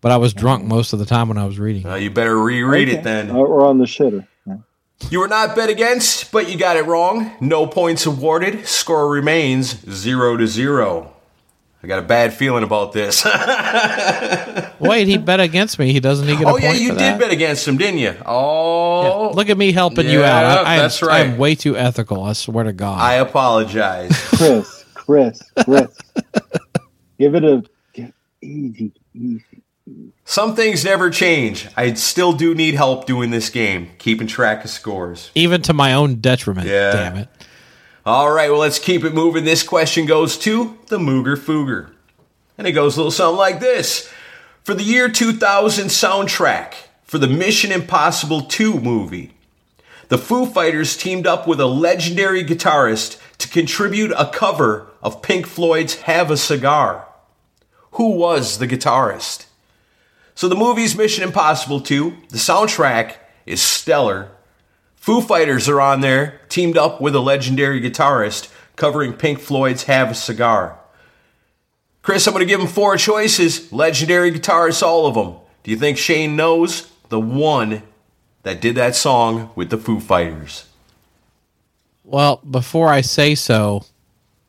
but I was drunk most of the time when I was reading. uh, you better reread Okay. it then. Or, or on the shitter. Yeah. You were not bet against, but you got it wrong. No points awarded. Score remains zero to zero. I got a bad feeling about this. Wait, he bet against me. He doesn't he get a oh point yeah, you for did that? bet against him, didn't you? Yeah, Oh, Look at me helping you out. I, I am, that's right. I am way too ethical. I swear to God. I apologize. Chris, Chris, Chris. Give it a give- easy, easy. Some things never change. I still do need help doing this game, keeping track of scores. Even to my own detriment. Yeah. Damn it. All right, well, let's keep it moving. This question goes to the Mooger Fooger. And it goes a little something like this For the year 2000 soundtrack for the Mission Impossible 2 movie, the Foo Fighters teamed up with a legendary guitarist to contribute a cover of Pink Floyd's Have a Cigar. Who was the guitarist? So the movie's Mission Impossible 2, the soundtrack is stellar. Foo Fighters are on there, teamed up with a legendary guitarist covering Pink Floyd's Have a Cigar. Chris, I'm going to give him four choices. Legendary guitarists, all of them. Do you think Shane knows the one that did that song with the Foo Fighters? Well, before I say so,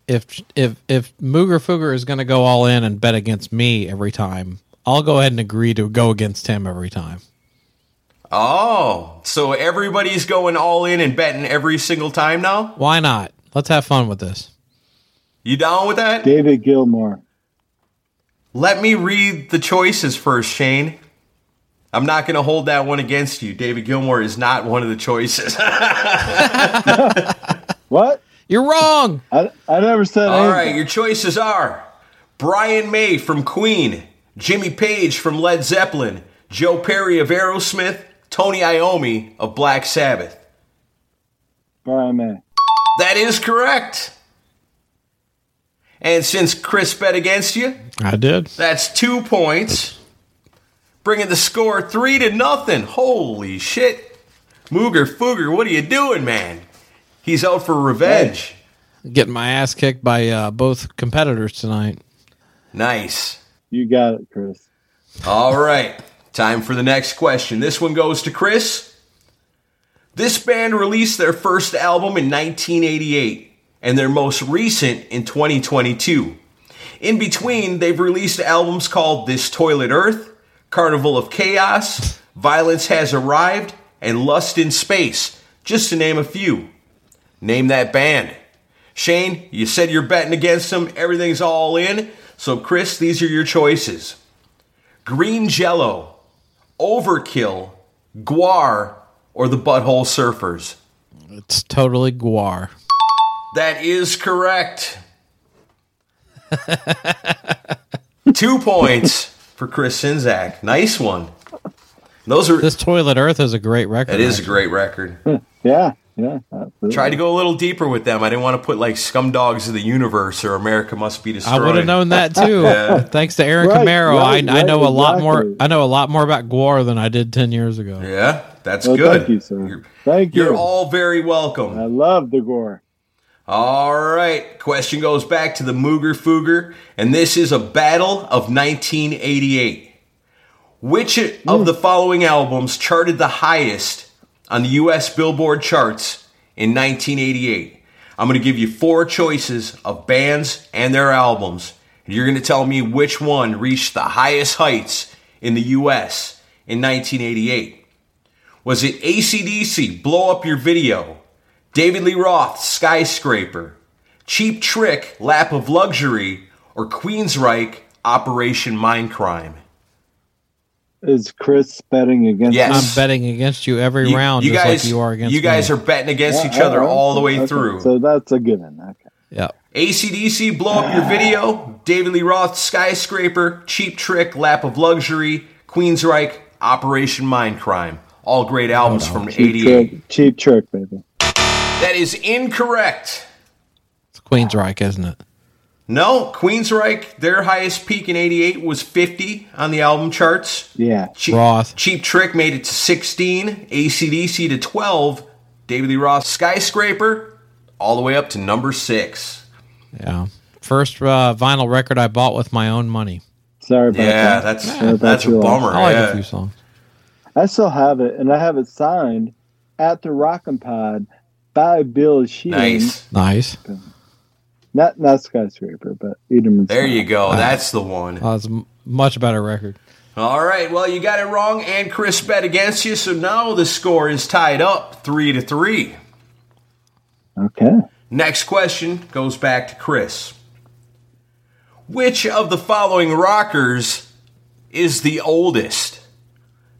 if if if Mooger Fooger is going to go all in and bet against me every time, I'll go ahead and agree to go against him every time. Oh, so everybody's going all in and betting every single time now? Why not? Let's have fun with this. You down with that? David Gilmour. Let me read the choices first, Shane. I'm not going to hold that one against you. David Gilmour is not one of the choices. What? You're wrong. I, I never said All anything. right, your choices are Brian May from Queen, Jimmy Page from Led Zeppelin, Joe Perry of Aerosmith, Tony Iommi of Black Sabbath. Brian May. That is correct. And since Chris bet against you, I did. that's two points, bringing the score three to nothing. Holy shit. Mooger Fooger, what are you doing, man? He's out for revenge. Getting my ass kicked by uh, both competitors tonight. Nice. You got it, Chris. All right, time for the next question. This one goes to Chris. This band released their first album in 1988 and their most recent in 2022. In between, they've released albums called This Toilet Earth, Carnival of Chaos, Violence Has Arrived, and Lust in Space, just to name a few. Name that band. Shane, you said you're betting against them. Everything's all in. So, Chris, these are your choices. Green Jello, Overkill, Gwar, or the Butthole Surfers? It's totally Gwar. That is correct. Two points for Chris Czynszak. Nice one. Those are This Toilet Earth is a great record. that is a great record. Yeah, yeah. Absolutely. Tried to go a little deeper with them. I didn't want to put like Scumdogs of the Universe or America Must Be Destroyed. I would have known that too. Thanks to Aaron Right, Camaro, right, I, I know right, a lot more. I know a lot more about Gwar than I did ten years ago. Yeah, that's Well, good. Thank you, sir. You're, thank you. you're all very welcome. I love the gore. All right. Question goes back to the Mooger Fooger, and this is a battle of 1988. Which of hmm. the following albums charted the highest on the U.S. Billboard charts in 1988? I'm going to give you four choices of bands and their albums. And you're going to tell me which one reached the highest heights in the U.S. in 1988. Was it ACDC, Blow Up Your Video, David Lee Roth, Skyscraper, Cheap Trick, Lap of Luxury, or Queensryche, Operation Mindcrime? Is Chris betting against? Yes. I'm betting against you every round, just like you are against you guys me. are betting against Yeah, each other right. all the way Okay, through. So that's a given. Okay. yeah. ACDC, Blow Up Your Video, David Lee Roth, Skyscraper, Cheap Trick, Lap of Luxury, Queensryche, Operation Mindcrime. All great albums from Cheap 88. trick, cheap trick, baby. That is incorrect. It's Queensryche, isn't it? No, Queensryche, their highest peak in 88 was 50 on the album charts. Yeah. Cheap, Roth. Cheap Trick made it to 16, ACDC to 12, David Lee Roth Skyscraper all the way up to number 6. Yeah. First uh, vinyl record I bought with my own money. Sorry about Yeah, that. that's Yeah, that's that's a bummer. I like yeah. a few songs. I still have it, and I have it signed at the Rockin' Pod by Bill Sheehan. Nice. Nice. Not not skyscraper, but Eat 'Em and Smile. There you go. That's the one. Oh, it's much better record. All right. Well, you got it wrong, and Chris bet against you, so now the score is tied up three to three. Okay. Next question goes back to Chris. Which of the following rockers is the oldest?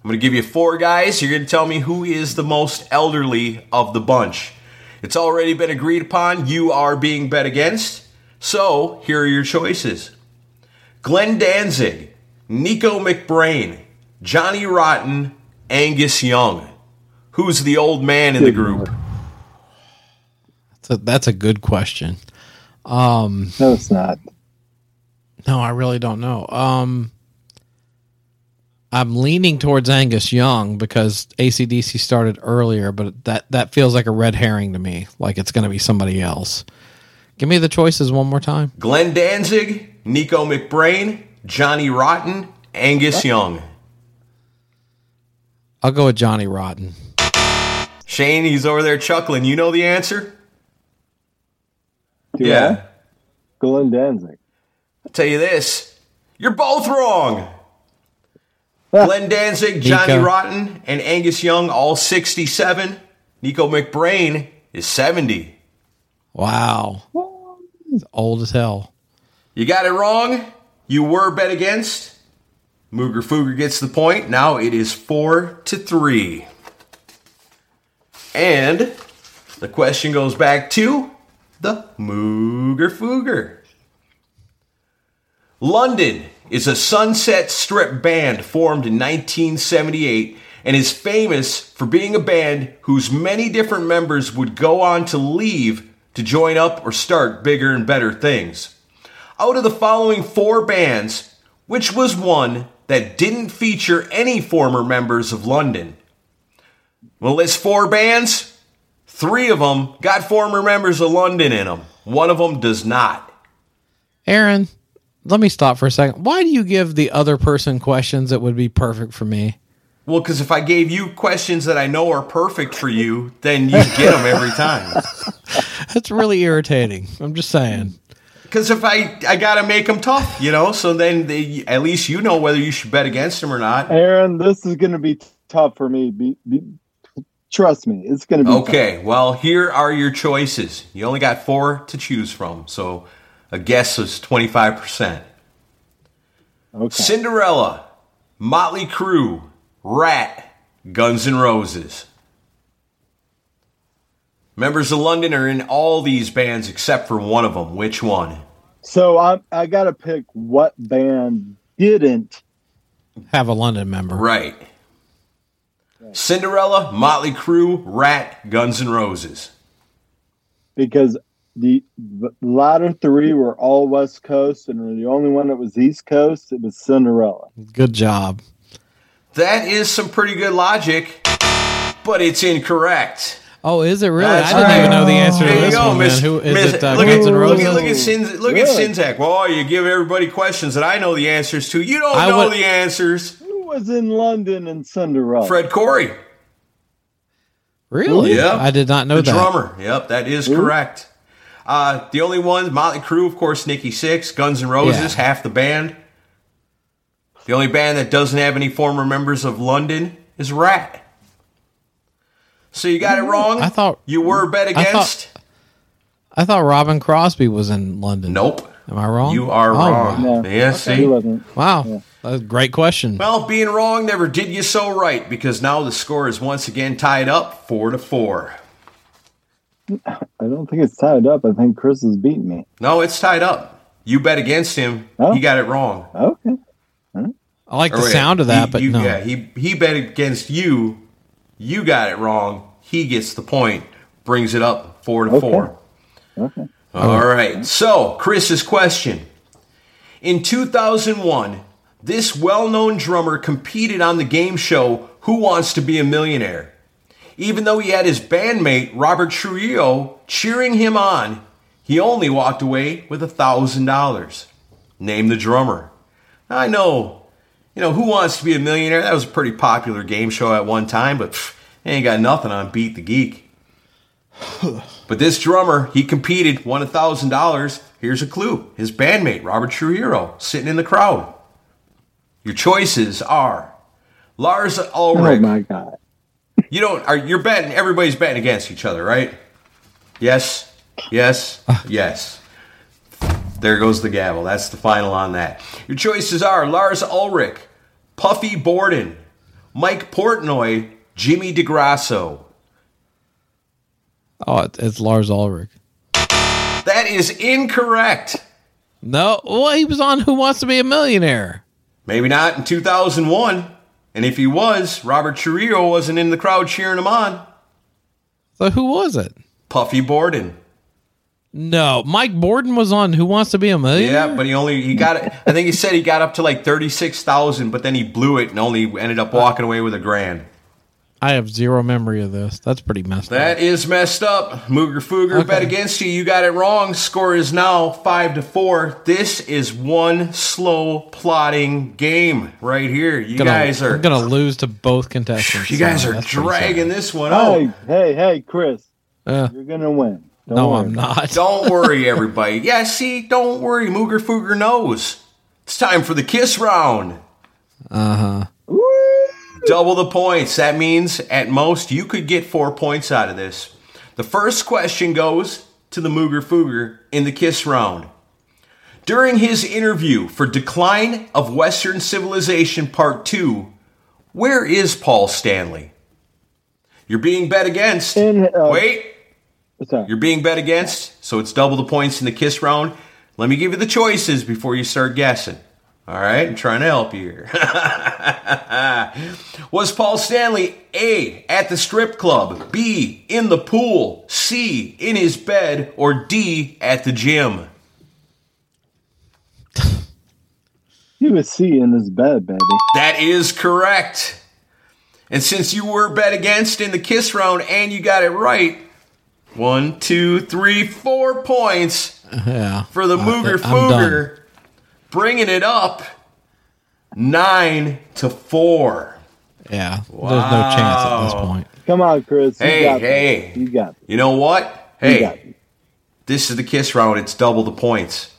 I'm going to give you four guys. You're going to tell me who is the most elderly of the bunch. It's already been agreed upon. You are being bet against. So here are your choices Glenn Danzig, Nicko McBrain, Johnny Rotten, Angus Young. Who's the old man in the group? That's a, that's a good question. No, it's not. No, I really don't know. Um, I'm leaning towards Angus Young because ACDC started earlier, but that, that feels like a red herring to me. Like it's going to be somebody else. Give me the choices one more time. Glenn Danzig, Nicko McBrain, Johnny Rotten, Angus Young. I'll go with Johnny Rotten. Shane, he's over there chuckling. You know the answer? Do I? Glenn Danzig. I'll tell you this. You're both wrong. Glenn Danzig, Johnny Nico. Rotten, and Angus Young, all 67. Nicko McBrain is 70. Wow. It's old as hell. You got it wrong. You were bet against. Mooger Fooger gets the point. Now it is four to three. And the question goes back to the Mooger Fooger. London is a Sunset Strip band formed in 1978 and is famous for being a band whose many different members would go on to leave to join up or start bigger and better things. Out of the following four bands, which was one that didn't feature any former members of London? Well, list four bands. Three of them got former members of London in them. One of them does not. Aaron, let me stop for a second. Why do you give the other person questions that would be perfect for me? Well, because if I gave you questions that I know are perfect for you, then you get them every time. That's really irritating. I'm just saying. Because if I I gotta make them tough, you know, so then they, at least you know whether you should bet against them or not. Aaron, this is going to be tough for me. Be, be, trust me, it's going to be Okay, well here are your choices. You only got four to choose from, so a guess is twenty five percent. Okay. Cinderella, Motley Crue, Ratt, Guns N' Roses. Members of London are in all these bands except for one of them. Which one? So I I got to pick what band didn't. Have a London member. Right. Cinderella, Motley Crue, Ratt, Guns N' Roses. because the, the latter three were all West Coast, and the only one that was East Coast, it was Cinderella. Good job. That is some pretty good logic, but it's incorrect. Oh, is it really? That's I didn't right. even know the answer to There you this go, one. Miss. man. Who is Miss- it? Uh, look, Guns at, N' look Roses. at look at Sin, look at Good. Syntax. Well, you give everybody questions that I know the answers to. You don't I know would- the answers. Who was in London and Cinderella? Fred Coury, Really? Yep. I did not know the that. drummer. Yep, that is correct. Uh, the only ones, Motley Crue, of course, Nikki Sixx, Guns N' Roses, Yeah. half the band. The only band that doesn't have any former members of London is Ratt. So you got it wrong. I thought- you were bet I thought- against. I thought Robin Crosby was in London. nope. Am I wrong? You are Oh, wrong. No. Yeah, He see. wasn't. Wow. That's a great question. Well, being wrong never did you so right because now the score is once again tied up four to four. I don't think it's tied up. I think Chris has beaten me. No, it's tied up. You bet against him. Oh. He got it wrong. Okay. I like Or the wait, sound of that, he- but you- no. Yeah, he he bet against you. You got it wrong. He gets the point. Brings it up four to Okay. four. Okay. All oh. right. So, Chris's question. In 2001, this well known drummer competed on the game show Who Wants to Be a Millionaire? Even though he had his bandmate Robert Trujillo cheering him on, he only walked away with a $1,000. Name the drummer. I know, you know, Who Wants to Be a Millionaire? That was a pretty popular game show at one time, but pff, ain't got nothing on Beat the Geek. But this drummer, he competed, won a $1,000. Here's a clue his bandmate, Robert Trujillo, sitting in the crowd. Your choices are Lars Ulrich. Oh my God. You don't, are, you're betting, everybody's betting against each other, right? Yes, yes, yes. There goes the gavel. That's the final on that. Your choices are Lars Ulrich, Puffy Bordin, Mike Portnoy, Jimmy DeGrasso. Oh, it's Lars Ulrich. That is incorrect. No, well, he was on Who Wants to Be a Millionaire. Maybe not in 2001. And if he was, Robert Trujillo wasn't in the crowd cheering him on. So who was it? Puffy Bordin. No, Mike Bordin was on Who Wants to Be a Millionaire. Yeah, but he only he got it. I think he said he got up to like thirty six thousand, but then he blew it and only ended up walking away with a grand. I have zero memory of this. That's pretty messed up. That is messed up. Mooger Fooger Okay. bet against you. You got it wrong. Score is now five to four. This is one slow plotting game right here. You Gonna- guys are I'm gonna lose to both contestants. you guys so are dragging this one Hey, out. hey, hey, Chris. Uh, You're going to win. Don't no, worry I'm not. Don't worry, everybody. Yeah, see, don't worry. Mooger Fooger knows. It's time for the kiss round. it. Woo! Double the points. That means at most you could get four points out of this. The first question goes to the Mooger Fooger in the kiss round. During his interview for Decline of Western Civilization Part 2, where is Paul Stanley? You're being bet against. In, uh, Wait, you're being bet against, so it's double the points in the kiss round. Let me give you the choices before you start guessing. All right, I'm trying to help you here. Was Paul Stanley A, at the strip club, B, in the pool, C, in his bed, or D, at the gym? He was C in his bed, baby. That is correct. And since you were bet against in the kiss round and you got it right, one, two, three, four points Yeah. for the Uh, Mooger I'm done. Fooger, bringing it up nine to four. Yeah. There's no chance at this point. Come on, Chris. You Hey, got hey. This. You got this. You know what? You Hey, got this. this is the kiss round. It's double the points.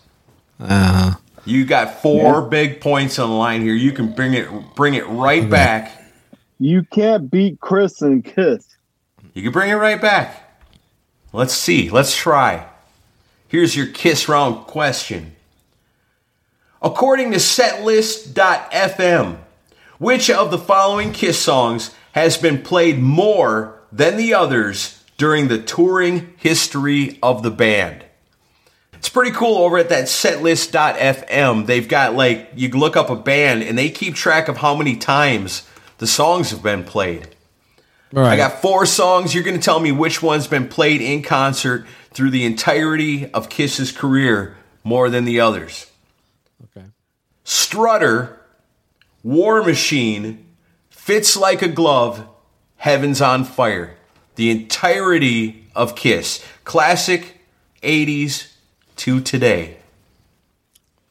Uh, You got four Yeah. big points on the line here. You can bring it bring it right back. You can't beat Chris and Kiss. You can bring it right back. Let's see. Let's try. Here's your kiss round question. According to setlist.fm, which of the following Kiss songs has been played more than the others during the touring history of the band? It's pretty cool over at that setlist.fm. They've got like, you look up a band and they keep track of how many times the songs have been played. right. I got four songs. You're going to tell me which one's been played in concert through the entirety of Kiss's career more than the others. Okay. Strutter, War Machine, Fits Like a Glove, Heaven's on Fire. The entirety of Kiss. Classic 80s to today.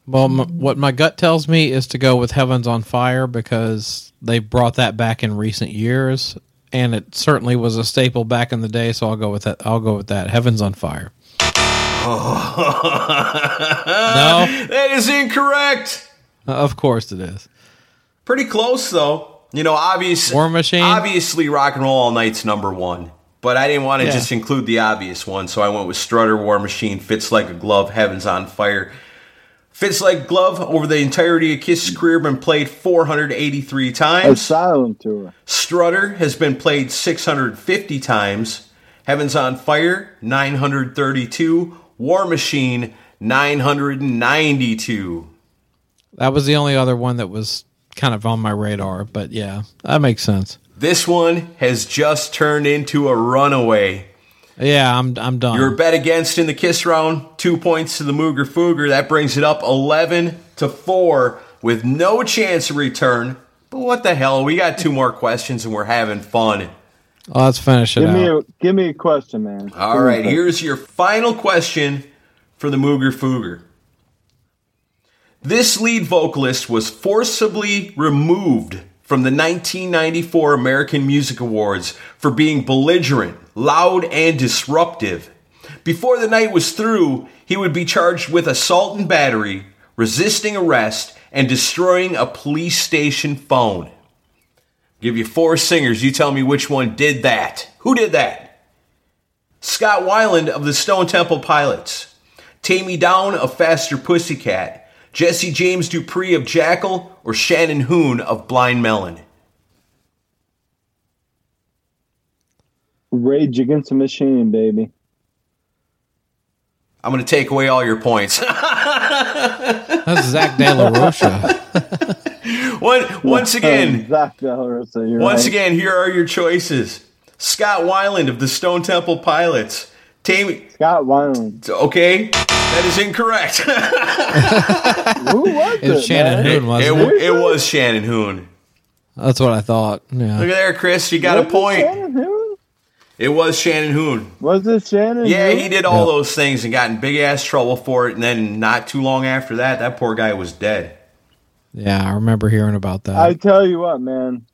Well, m- what my gut tells me is to go with Heaven's on Fire because they brought that back in recent years, and it certainly was a staple back in the day. So I'll go with that. I'll go with that. Heaven's on Fire. No, oh. That is incorrect. Uh, of course it is. Pretty close though. You know, obvious War Machine? Obviously, Rock and Roll All Night's number one, but I didn't want to Yeah. just include the obvious one, so I went with Strutter, War Machine, Fits Like a Glove, Heaven's on Fire. Fits Like Glove over the entirety of Kiss's career been played 483 times. Asylum tour. Strutter has been played 650 times. Heaven's on Fire 932. War Machine 992. That was the only other one that was kind of on my radar. But yeah, that makes sense. This one has just turned into a runaway. Yeah, I'm I'm done. You're bet against in the kiss round. Two points to the Mooger Fooger. That brings it up 11 to 4 with no chance of return. But what the hell? We got two more questions and we're having fun. Let's finish it Give me out. a give me a question, man. All Give right, here's your final question for the Mooger Fooger. This lead vocalist was forcibly removed from the 1994 American Music Awards for being belligerent, loud, and disruptive. Before the night was through, he would be charged with assault and battery, resisting arrest, and destroying a police station phone. Give you four singers. You tell me which one did that. Who did that? Scott Weiland of the Stone Temple Pilots, Taime Downe of Faster Pussycat, Jesse James Dupree of Jackyl, or Shannon Hoon of Blind Melon. Rage Against the Machine, baby. I'm going to take away all your points. That's Zach De La Rocha. One, once again, Zach De La Rosa, you're once right. again, here are your choices. Scott Weiland of the Stone Temple Pilots, Taime. Scott Weiland. Okay, that is incorrect. Who was It was it? Shannon man? Hoon, it, wasn't it? it was Shannon Hoon. That's what I thought. Yeah. Look at there, Chris. You got a Was it point. Shannon Hoon? It was Shannon Hoon. Was it Shannon? Yeah, Hoon? he did all Yeah. those things and got in big ass trouble for it. And then not too long after that, that poor guy was dead. Yeah, I remember hearing about that. I tell you what, man,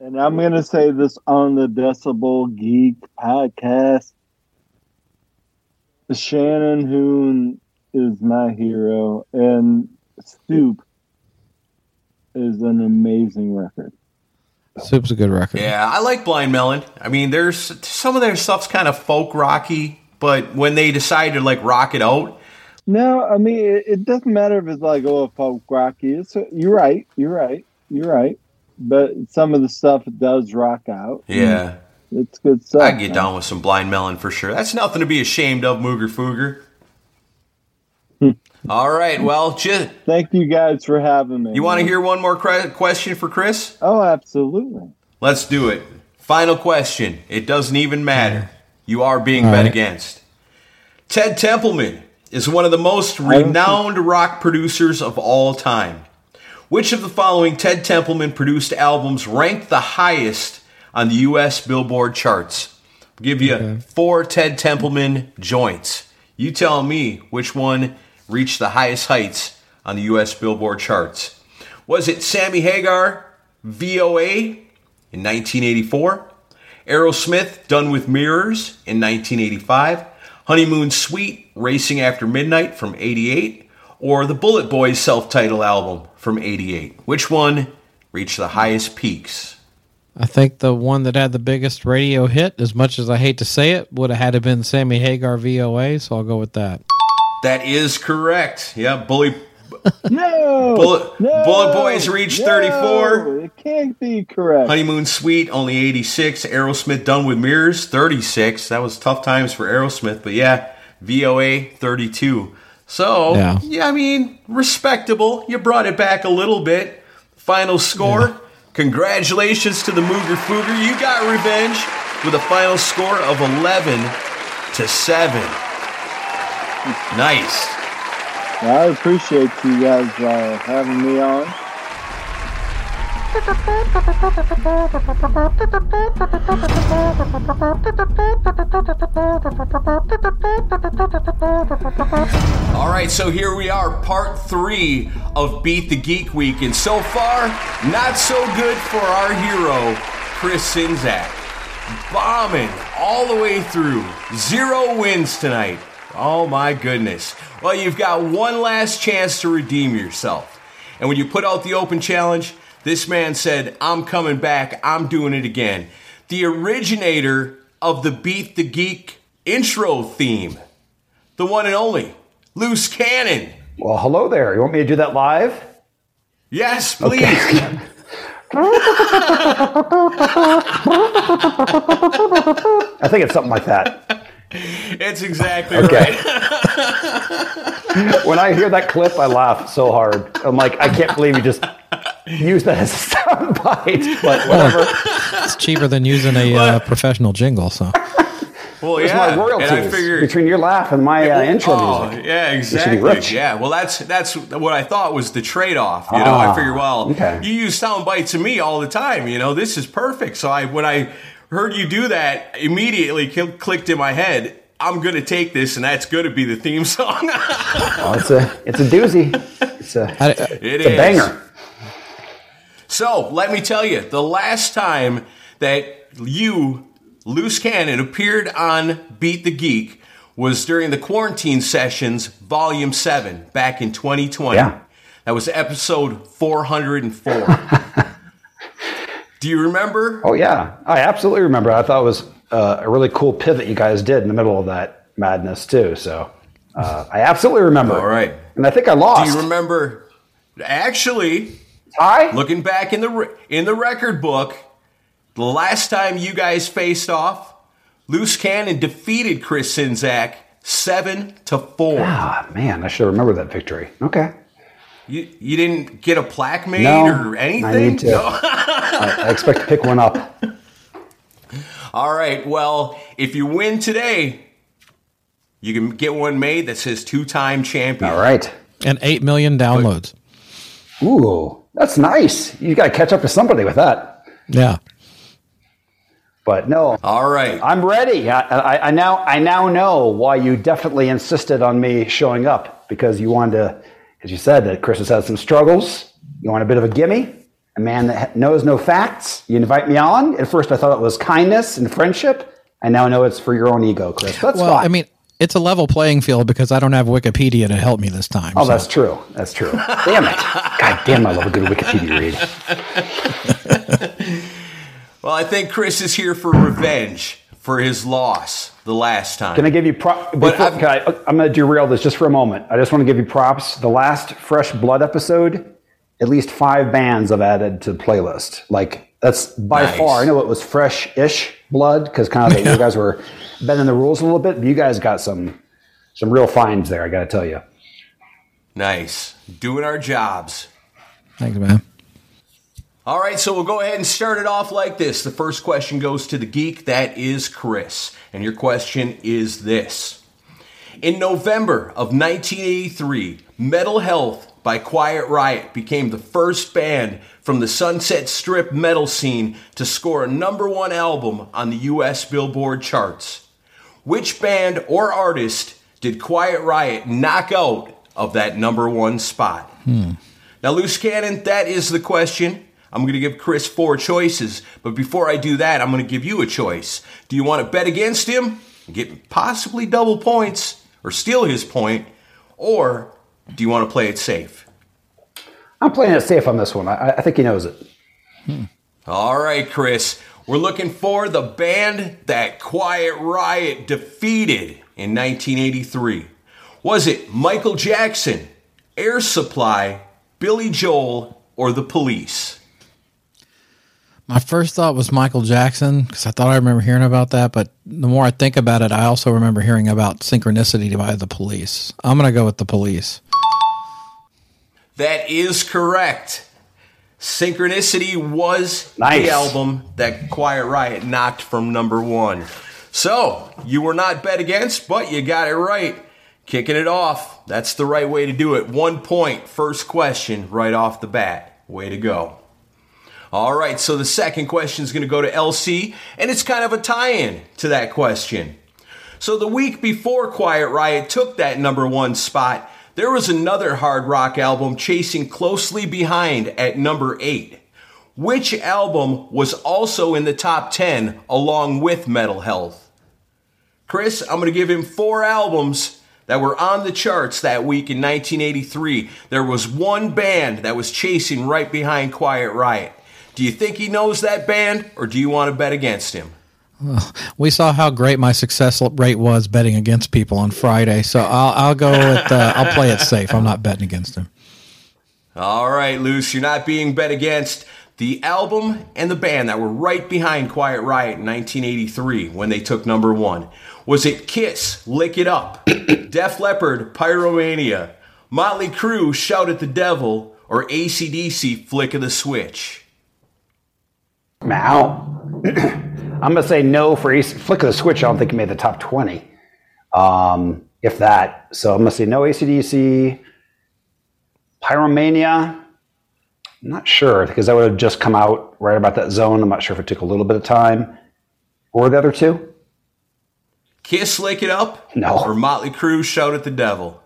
and I'm gonna say this on the Decibel Geek podcast. Shannon Hoon is my hero, and Soup is an amazing record. Soup's a good record. Yeah, I like Blind Melon. I mean, there's some of their stuff's kind of folk rocky, but when they decide to like rock it out, No, I mean it, it doesn't matter if it's like oh folk rocky. It's you're right, you're right, you're right. But some of the stuff does rock out. Yeah. Mm. It's good stuff. I get man. down with some blind melon for sure. That's nothing to be ashamed of, Mooger Fooger. Hmm. All right. Well, just, Thank you guys for having me. you want to hear one more cre- question for Chris? Oh, absolutely. Let's do it. Final question. It doesn't even matter. You are being All bet right. against. Ted Templeman is one of the most renowned rock producers of all time. Which of the following Ted Templeman produced albums ranked the highest on the U.S. Billboard charts? I'll give you four Ted Templeman joints. You tell me which one reached the highest heights on the U.S. Billboard charts. Was it Sammy Hagar, VOA in 1984? Aerosmith, Done with Mirrors in 1985? Honeymoon Suite, Racing After Midnight from 88? Or the Bullet Boys self titled album from 88? Which one reached the highest peaks? I think the one that had the biggest radio hit, as much as I hate to say it, would have had to been Sammy Hagar VOA. So I'll go with that. That is correct. Yeah, Bully. No, Bullet- no, Bullet Boys reached no, 34. It can't be correct. Honeymoon Suite, only 86. Aerosmith, Done with Mirrors, 36. That was tough times for Aerosmith, but yeah, VOA, 32. So, Yeah. yeah, I mean, respectable. You brought it back a little bit. Final score. Congratulations to the Mooger Fooger. You got revenge with a final score of 11 to 7. Nice. I appreciate you guys uh, having me on. All right, so here we are, part three of Beat the Geek Week, and so far, not so good for our hero, Chris Czynszak. Bombing all the way through, zero wins tonight. Oh my goodness. Well, you've got one last chance to redeem yourself. And when you put out the open challenge, this man said, I'm coming back, I'm doing it again. The originator of the Beat the Geek intro theme the one and only Loose Cannon. Well, hello there. You want me to do that live? Yes, please. I think it's something like that. It's exactly Okay. right. When I hear that clip, I laugh so hard. I'm like, I can't believe you just used that as a sound bite. But whatever. It's cheaper than using a uh, professional jingle. So Well, There's yeah. my and I royalties figured between your laugh and my uh, intro oh, music. yeah, exactly. rich. Yeah, well, that's that's what I thought was the trade-off. You know, I Ah, figured, well, okay. you use sound bites of me all the time. You know, this is perfect. So I, when I heard you do that, immediately clicked in my head. I'm gonna take this, and that's gonna be the theme song. Oh, it's a it's a doozy. It's a I, It it's a banger. So let me tell you, the last time that you, Loose Cannon, appeared on Beat the Geek was during the quarantine sessions, Volume 7, back in 2020. Yeah. That was episode 404. Do you remember? Oh yeah, I absolutely remember. I thought it was uh, a really cool pivot you guys did in the middle of that madness too. So uh, I absolutely remember. All right. And I think I lost. Do you remember? Actually, Tie? looking back in the re- in the record book, the last time you guys faced off, Loose Cannon defeated Chris Czynszak seven to four. Ah man, I should remember that victory. Okay. You you didn't get a plaque made No, or anything. I need to. No? I, I expect to pick one up. All right. Well, if you win today, you can get one made that says two-time champion. All right. and eight million downloads. Ooh, that's nice. You got to catch up to somebody with that. Yeah. But no, All right. I'm ready. I, I, I now I now know why you definitely insisted on me showing up because you wanted to, as you said, that Chris has had some struggles. You want a bit of a gimme, a man that knows no facts. You invite me on. At first, I thought it was kindness and friendship. I now know it's for your own ego, Chris. That's Well, fine. I mean, it's a level playing field because I don't have Wikipedia to help me this time. oh, so- that's true. That's true. damn it! God damn, I love a good Wikipedia read. Well, I think Chris is here for revenge for his loss the last time. Can I give you props? But I've- I, I'm going to derail this just for a moment. I just want to give you props. The last Fresh Blood episode, at least five bands I've added to the playlist. Like that's by Nice. far. I know it was fresh-ish blood because kind of the, you guys were bending the rules a little bit. But you guys got some some real finds there. I got to tell you. nice. Doing our jobs. Thanks, man. All right, so we'll go ahead and start it off like this. The first question goes to the geek, that is Chris. And your question is this In November of 1983, Metal Health by Quiet Riot became the first band from the Sunset Strip metal scene to score a number one album on the US Billboard charts. Which band or artist did Quiet Riot knock out of that number one spot? Hmm. Now, loose cannon, that is the question. I'm going to give Chris four choices, but before I do that, I'm going to give you a choice. Do you want to bet against him and get possibly double points or steal his point, or do you want to play it safe? I'm playing it safe on this one. I, I think he knows it. Hmm. All right, Chris. We're looking for the band that Quiet Riot defeated in 1983. Was it Michael Jackson, Air Supply, Billy Joel, or The Police? My first thought was Michael Jackson because I thought I remember hearing about that, but the more I think about it, I also remember hearing about synchronicity by the police. I'm going to go with the police. That is correct. Synchronicity was Nice. the album that Quiet Riot knocked from number one. So, you were not bet against, but you got it right. Kicking it off. That's the right way to do it. One point, first question, right off the bat. Way to go. All right, so the second question is going to go to LC, and it's kind of a tie in to that question. So the week before Quiet Riot took that number one spot, there was another hard rock album chasing closely behind at number eight. Which album was also in the top 10 along with Metal Health? Chris, I'm going to give him four albums that were on the charts that week in 1983. There was one band that was chasing right behind Quiet Riot. Do you think he knows that band, or do you want to bet against him? We saw how great my success rate was betting against people on Friday, so I'll, I'll go with uh, I'll play it safe. I'm not betting against him. All right, Luce, you're not being bet against. The album and the band that were right behind Quiet Riot in 1983 when they took number one. Was it Kiss, Lick It Up, Def Leppard, Pyromania, Motley Crue, Shout at the Devil, or ACDC, Flick of the Switch? Now, I'm going to say no for Ace. Flick of the Switch, I don't think he made the top 20, um, if that. So I'm going to say no ACDC. Pyromania, I'm not sure because that would have just come out right about that zone. I'm not sure if it took a little bit of time. Or the other two? Kiss, Lick It Up? No. Or Motley Crue, Shout at the Devil?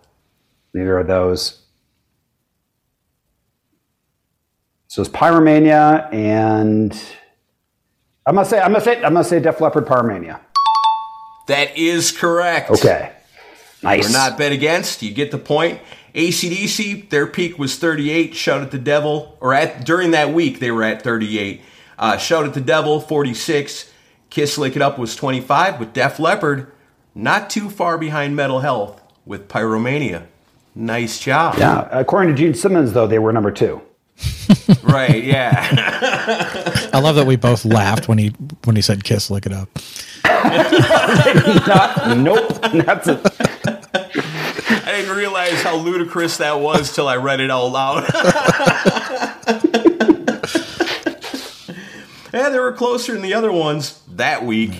Neither of those. So it's Pyromania and I'm gonna say I'm gonna say I'm gonna say Def Leppard Pyromania. That is correct. Okay. Nice. We're not bet against. You get the point. ACDC, their peak was 38. Shout at the Devil, or at during that week they were at 38. Uh, Shout at the Devil, 46. Kiss Lick It Up was 25. But Def Leppard, not too far behind Metal Health with Pyromania. Nice job. Yeah. According to Gene Simmons, though, they were number two. Right, yeah. I love that we both laughed when he when he said "kiss, look it up." Not, nope. That's it. I didn't realize how ludicrous that was till I read it out loud. yeah, they were closer than the other ones that week.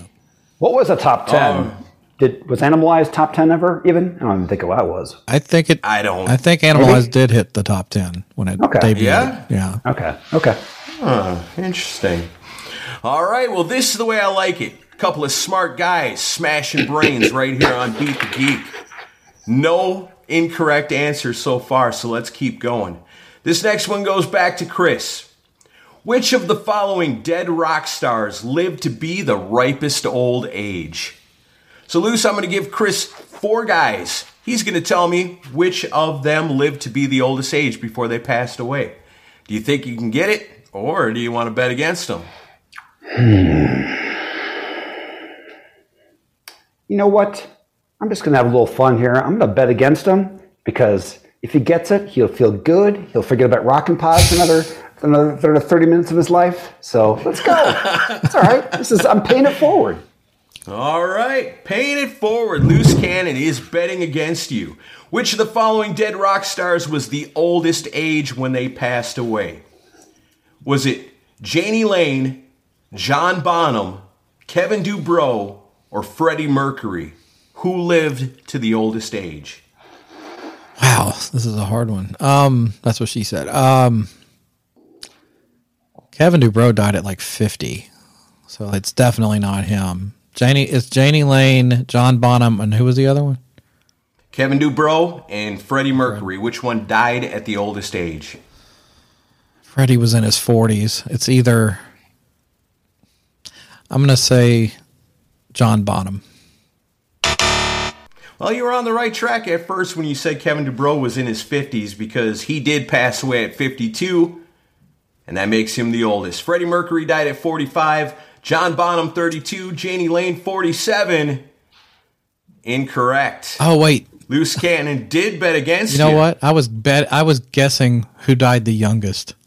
What was a top ten? Um, Did was Animalized top ten ever? Even I don't even think what that was. I think it. I don't- I think Animalized did hit the top ten when it Okay. debuted. Yeah? yeah. Okay. Okay. Interesting. All right, well, this is the way I like it. A couple of smart guys smashing brains right here on Beat the Geek. No incorrect answers so far, so let's keep going. This next one goes back to Chris. Which of the following dead rock stars lived to be the ripest old age? So, Luce, I'm going to give Chris four guys. He's going to tell me which of them lived to be the oldest age before they passed away. Do you think you can get it, or do you want to bet against them? Hmm. you know what? I'm just going to have a little fun here. I'm going to bet against him because if he gets it, he'll feel good. He'll forget about rockin' pods for another another 30 30 minutes of his life. So let's go. it's all right. This is I'm paying it forward. All right, paying it forward. Loose Cannon is betting against you. Which of the following dead rock stars was the oldest age when they passed away? Was it Jani Lane, John Bonham, Kevin DuBrow, or Freddie Mercury? Who lived to the oldest age? Wow, this is a hard one. Um, that's what she said. Um, Kevin DuBrow died at like fifty, so it's definitely not him. Jani, it's Jani Lane, John Bonham, and who was the other one? Kevin DuBrow and Freddie Mercury. Which one died at the oldest age? Freddie was in his forties. It's either I'm gonna say John Bonham. Well, you were on the right track at first when you said Kevin DuBrow was in his 50s because he did pass away at 52, and that makes him the oldest. Freddie Mercury died at 45, John Bonham 32, Jani Lane 47. Incorrect. Oh wait, Loose Cannon did bet against you know what? I was bet. I was guessing who died the youngest.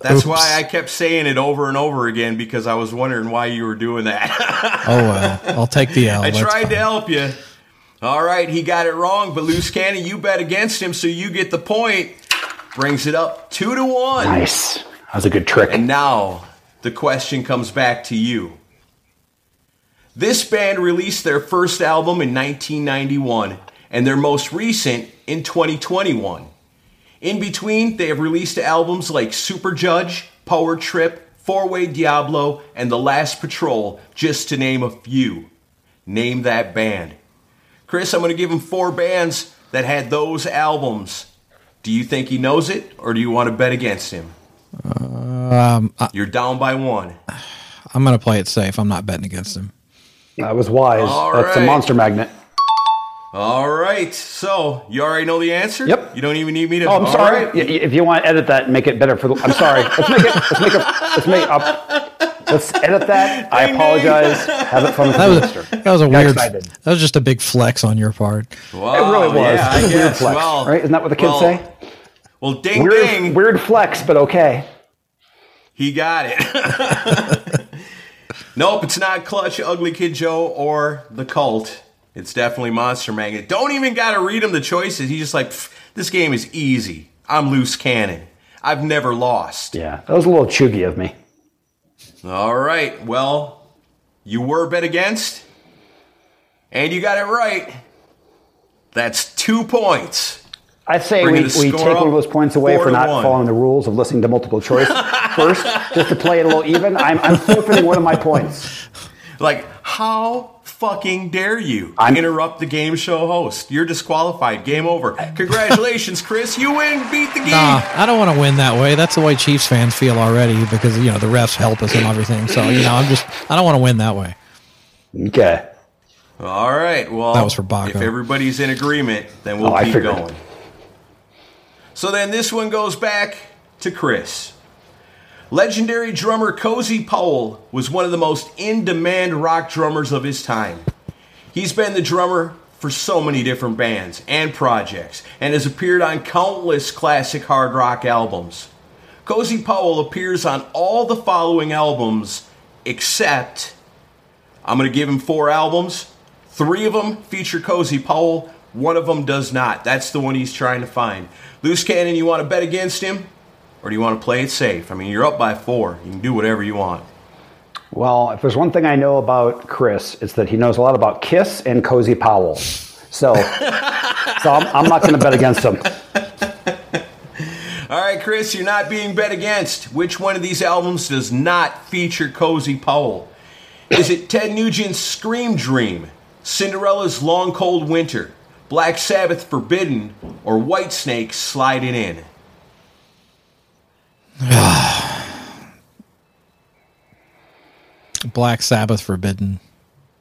That's why I kept saying it over and over again because I was wondering why you were doing that. Oh well, I'll take the L. I That's tried fine. to help you. All right, he got it wrong, but Loose Cannon, you bet against him, so you get the point. Brings it up two to one. Nice. That was a good trick. And now the question comes back to you. This band released their first album in 1991 and their most recent in 2021. In between, they have released albums like Superjudge, Power Trip, Four Way Diablo, and The Last Patrol, just to name a few. Name that band. Chris, I'm going to give him four bands that had those albums. Do you think he knows it, or do you want to bet against him? Um, I, You're down by one. I'm gonna play it safe. I'm not betting against him. That was wise. All That's a monster magnet. All right. So you already know the answer. Yep. You don't even need me to. Oh, I'm All sorry. right. Y- y- If you want to edit that and make it better for the, I'm sorry. Let's make it. Let's make it. Let's make up. Let's edit that. I Ding, ding. apologize. Have it fun with That the was listener. that was a Got weird. excited. That was just a big flex on your part. Wow, It really was. Yeah, I It's weird guess. flex, well, right? Isn't that what the kids well, say? Well, ding Weird, ding. weird flex, but okay. He got it. nope, it's not Clutch, Ugly Kid Joe, or The Cult. It's definitely Monster Magnet. Don't even got to read him the choices. He's just like, this game is easy. I'm loose cannon. I've never lost. Yeah, that was a little chuggy of me. All right. Well, you were bet against, and you got it right. That's two points. I say we, we take one of those points away for not one. following the rules of listening to multiple choice first, just to play it a little even. I'm, I'm forfeiting one of my points. Like, how fucking dare you I'm- interrupt the game show host? You're disqualified. Game over. Congratulations, Chris. You win. Beat the game. Nah, I don't want to win that way. That's the way Chiefs fans feel already because you know the refs help us and everything. So you know, I'm just I don't want to win that way. Okay. All right. Well, That was for Baco. if everybody's in agreement, then we'll Oh, keep figured. going. So then this one goes back to Chris. Legendary drummer Cozy Powell was one of the most in demand rock drummers of his time. He's been the drummer for so many different bands and projects and has appeared on countless classic hard rock albums. Cozy Powell appears on all the following albums except I'm going to give him four albums. Three of them feature Cozy Powell. One of them does not. That's the one he's trying to find. Loose Cannon, you want to bet against him? Or do you want to play it safe? I mean, you're up by four. You can do whatever you want. Well, if there's one thing I know about Chris, it's that he knows a lot about Kiss and Cozy Powell. So, so I'm, I'm not going to bet against him. All right, Chris, you're not being bet against. Which one of these albums does not feature Cozy Powell? Is it Ted Nugent's Scream Dream, Cinderella's Long Cold Winter, Black Sabbath Forbidden, or Whitesnake Slide It In? Black Sabbath forbidden.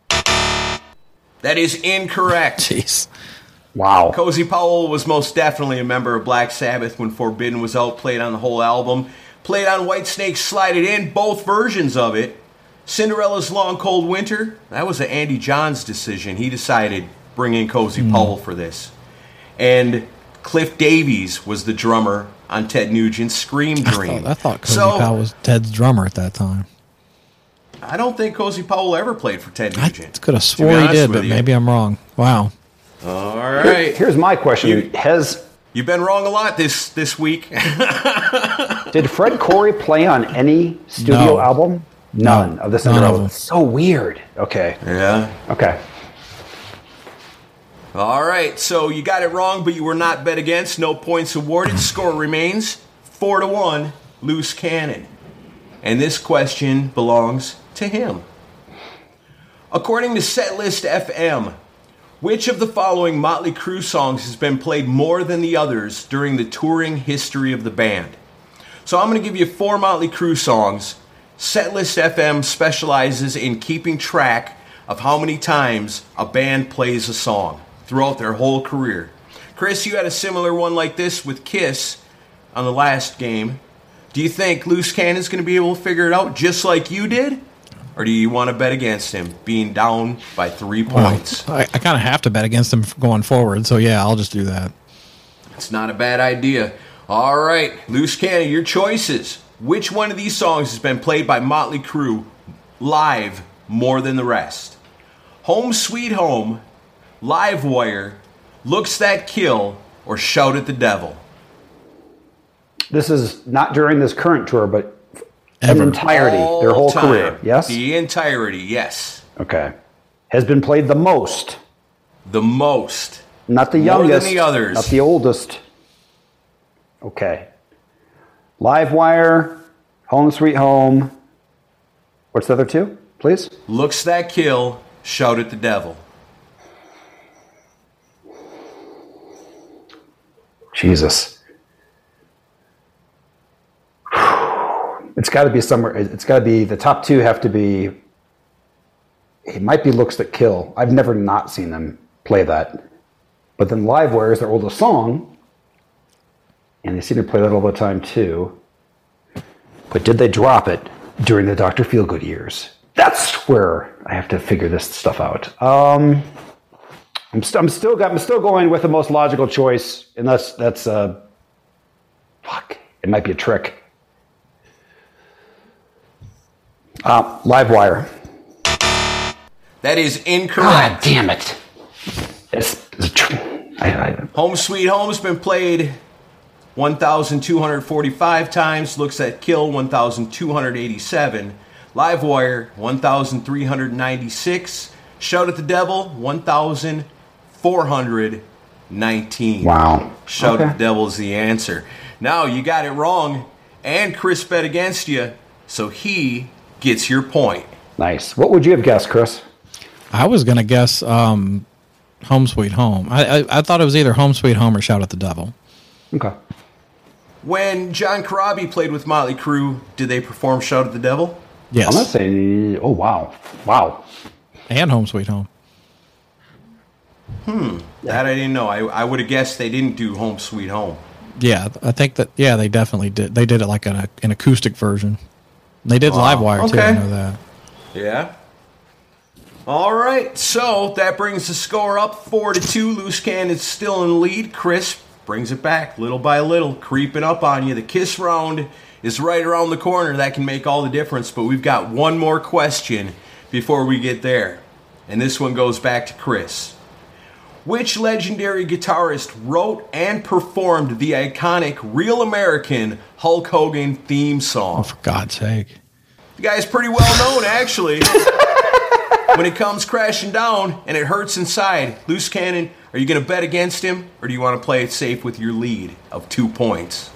That is incorrect. Jeez. Wow. Cozy Powell was most definitely a member of Black Sabbath when Forbidden was out, played on the whole album, played on Whitesnake Slide It In, both versions of it. Cinderella's Long Cold Winter, that was an Andy Johns decision. He decided bring in Cozy Hmm. Powell for this. And Cliff Davies was the drummer on Ted Nugent's Scream I Dream. thought, I thought Cozy so, Powell was Ted's drummer at that time. I don't think Cozy Powell ever played for Ted Nugent. I Nugent. could have to swore he did, but you. maybe I'm wrong. Wow. All right. Here's my question: You- Has You've been wrong a lot this this week. did Fred Coury play on any studio No. album? None No. of the None of them. So weird. Okay. yeah. Okay. All right. So you got it wrong, but you were not bet against. No points awarded. Score remains four to one. Loose cannon. And this question belongs to him. According to Setlist FM, which of the following Motley Crue songs has been played more than the others during the touring history of the band? So I'm going to give you four Motley Crue songs. Setlist FM specializes in keeping track of how many times a band plays a song throughout their whole career. Chris, you had a similar one like this with Kiss on the last game. Do you think Loose Cannon's going to be able to figure it out just like you did? Or do you want to bet against him being down by three Well, points? I, I kind of have to bet against him going forward. So yeah, I'll just do that. It's not a bad idea. All right, Loose Cannon, your choices. Which one of these songs has been played by Motley Crue live more than the rest? Home Sweet Home, Live Wire, Looks That Kill, or Shout at the Devil? This is not during this current tour, but in Ever. entirety, their whole time. career. Yes. The entirety, yes. Okay. Has been played the most, The most. not the More than youngest, the others. not the oldest. Okay. Livewire, Home Sweet Home. What's the other two, please? Looks That Kill, Shout at the Devil. Jesus. It's got to be somewhere. It's got to be the top two. Have to be. It might be looks that kill. I've never not seen them play that, but then Livewire is their oldest song, and they seem to play that all the time too. But did they drop it during the Doctor Feelgood years? That's where I have to figure this stuff out. Um, I'm, st- I'm still got, I'm still going with the most logical choice, unless that's that's uh, fuck. It might be a trick. Uh, Livewire. That is incorrect. God damn it! It's, it's a tr- I, I, Home Sweet Home's been played 1,245 times. Looks at Kill 1,287. Livewire 1,396. Shout at the Devil 1,419. wow. Shout at Okay. the Devil is the answer. Now you got it wrong, and Chris bet against you, so he gets your point. Nice. What would you have guessed, Chris? I was gonna guess um, Home Sweet Home. I, I I thought it was either Home Sweet Home or Shout at the Devil. Okay. When John Corabi played with Motley Crue, did they perform Shout at the Devil? Yes, I'm not saying. Oh wow, wow. and Home Sweet Home. Hmm. That I didn't know. I, I would have guessed they didn't do Home Sweet Home. Yeah, I think that. Yeah, they definitely did. They did it like an, an acoustic version. They did Wow. Livewire too. I know that. Yeah. All right, so that brings the score up four to two. Loose Can is still in the lead. Chris brings it back little by little, creeping up on you. The kiss round is right around the corner. That can make all the difference. But we've got one more question before we get there, and this one goes back to Chris. Which legendary guitarist wrote and performed the iconic Real American Hulk Hogan theme song? Oh, for God's sake! The guy's pretty well known, actually. when it comes crashing down and it hurts inside, loose cannon, are you going to bet against him or do you want to play it safe with your lead of two points?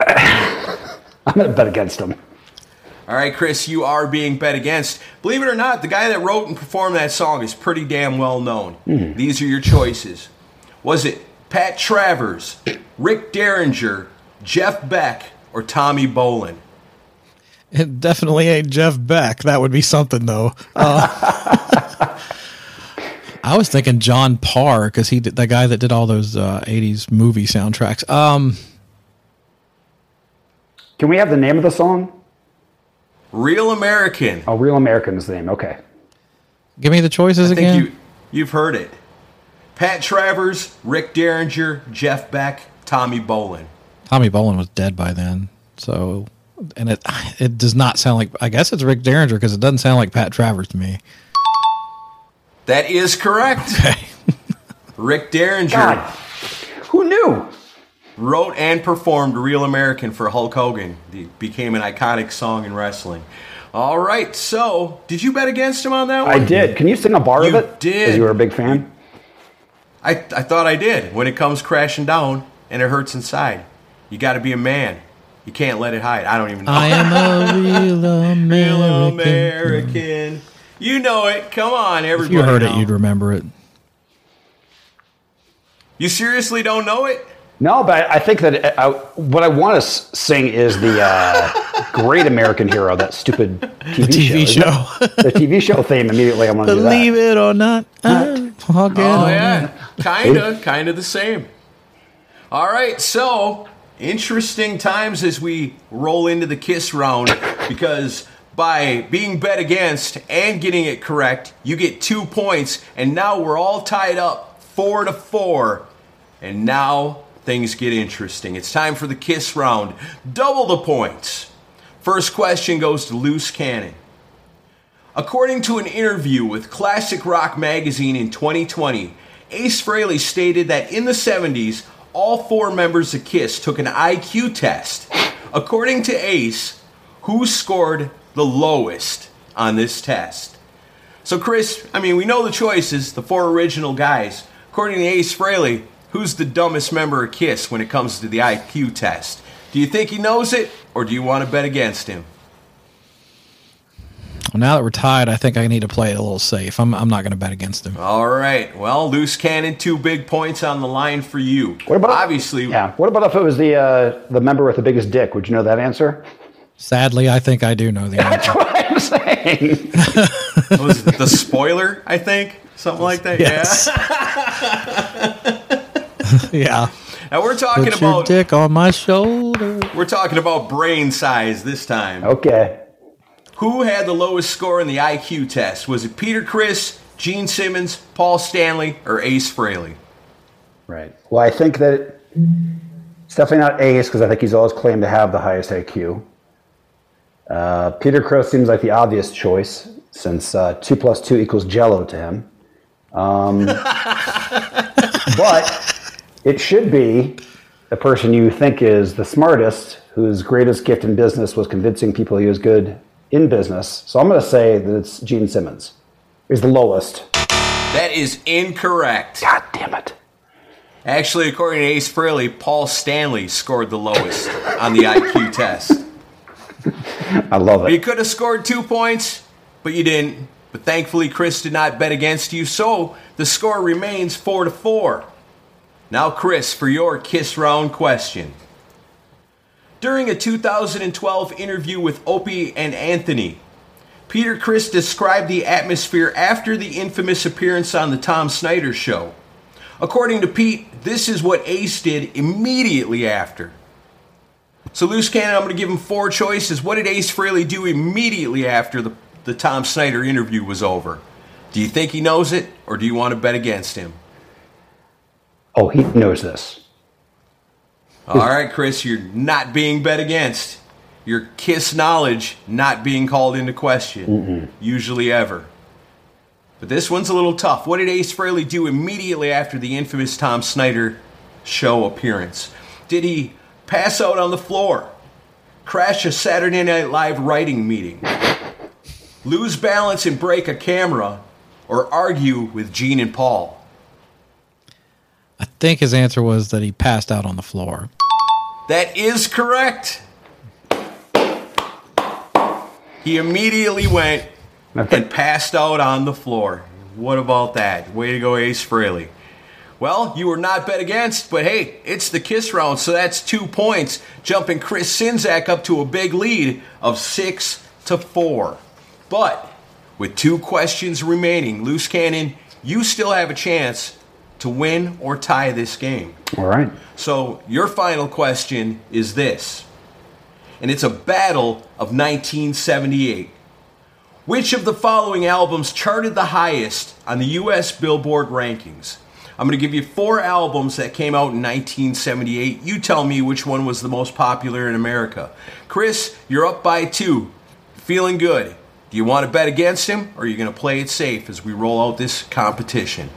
I'm gonna bet against him. All right, Chris, you are being bet against. Believe it or not, the guy that wrote and performed that song is pretty damn well known. These are your choices. Was it Pat Travers, Rick Derringer, Jeff Beck, or Tommy Bolin? It definitely ain't Jeff Beck. That would be something though. Uh, I was thinking John Parr because he did the guy that did all those uh, '80s movie soundtracks. Um, Can we have the name of the song? Real American. Oh, Real American's the name. Okay. Give me the choices I think again. you you've heard it. Pat Travers, Rick Derringer, Jeff Beck, Tommy Bolin. Tommy Bolin was dead by then, so and it it does not sound like. I guess it's Rick Derringer because it doesn't sound like Pat Travers to me. That is correct. Okay. Rick Derringer God, who knew? Wrote and performed Real American for Hulk Hogan. It became an iconic song in wrestling. All right, so did you bet against him on that one? I did. Can you sing a bar You of it? did. Because you were a big fan. I, I thought I did. When it comes crashing down and it hurts inside, you got to be a man. You can't let it hide. I don't even know. I am a real American. Real American. You know it. Come on, If you heard it, you'd remember it. You seriously don't know it? No, but I think that I, what I want to sing is the uh, Great American Hero, that stupid TV, TV show. show. the TV show theme immediately. I want to do that. Believe it or not, I- I'll Oh yeah, kind of, kind of the same. All right, so interesting times as we roll into the kiss round because by being bet against and getting it correct, you get two points, and now we're all tied up four to four, and now things get interesting. It's time for the kiss round. Double the points. First question goes to Loose Cannon. According to an interview with Classic Rock magazine in 2020, Ace Frehley stated that in the 70s, all four members of Kiss took an IQ test. According to Ace, who scored the lowest on this test? So, Chris, I mean, we know the choices, the four original guys. According to Ace Frehley, who's the dumbest member of Kiss when it comes to the IQ test? Do you think he knows it, or do you want to bet against him? Well, now that we're tied, I think I need to play it a little safe. I'm, I'm not going to bet against him. All right. Well, loose cannon, two big points on the line for you. What about obviously? Yeah. What about if it was the uh, the member with the biggest dick? Would you know that answer? Sadly, I think I do know the answer. That's What I'm saying. was it, the spoiler? I think something like that. Yes. yeah. Yeah. Now we're talking Put your about dick on my shoulder. we're talking about brain size this time. Okay. Who had the lowest score in the IQ test? Was it Peter Criss, Gene Simmons, Paul Stanley, or Ace Frehley? Right. Well, I think that it's definitely not Ace because I think he's always claimed to have the highest IQ. Uh, Peter Crow seems like the obvious choice since uh, two plus two equals Jello to him. Um, but it should be the person you think is the smartest, whose greatest gift in business was convincing people he was good in business. So I'm going to say that it's Gene Simmons. He's the lowest. That is incorrect. God damn it. Actually, according to Ace Frehley, Paul Stanley scored the lowest on the IQ test. I love it. You could have scored two points, but you didn't. But thankfully, Chris did not bet against you, so the score remains four to four. Now, Chris, for your kiss round question. During a 2012 interview with Opie and Anthony, Peter Criss described the atmosphere after the infamous appearance on the Tom Snyder show. According to Pete, this is what Ace did immediately after. So, Loose Cannon, I'm going to give him four choices. What did Ace Frehley do immediately after the, the Tom Snyder interview was over? Do you think he knows it, or do you want to bet against him? Oh, he knows this. All right, Chris, you're not being bet against. Your kiss knowledge not being called into question, usually ever. But this one's a little tough. What did Ace Frehley do immediately after the infamous Tom Snyder show appearance? Did he pass out on the floor, crash a Saturday Night Live writing meeting, lose balance and break a camera, or argue with Gene and Paul? I think his answer was that he passed out on the floor. That is correct. He immediately went and passed out on the floor. What about that? Way to go, Ace Frehley. Well, you were not bet against, but hey, it's the kiss round, so that's two points, jumping Chris Czynszak up to a big lead of six to four. But with two questions remaining, Loose Cannon, you still have a chance to win or tie this game. All right. So, your final question is this and it's a battle of 1978. Which of the following albums charted the highest on the US Billboard rankings? I'm going to give you four albums that came out in 1978. You tell me which one was the most popular in America. Chris, you're up by two. Feeling good. Do you want to bet against him, or are you going to play it safe as we roll out this competition?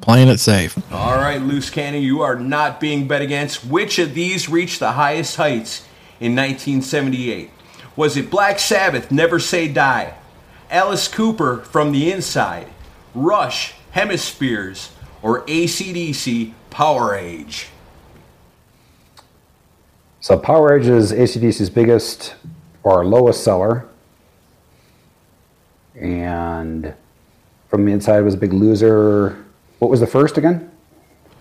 Playing it safe. All right, Loose Cannon, you are not being bet against. Which of these reached the highest heights in 1978? Was it Black Sabbath, Never Say Die? Alice Cooper, From the Inside? Rush, Hemispheres? Or ACDC, Powerage? So Powerage is ACDC's biggest or lowest seller. And From the Inside was a big loser. What was the first again?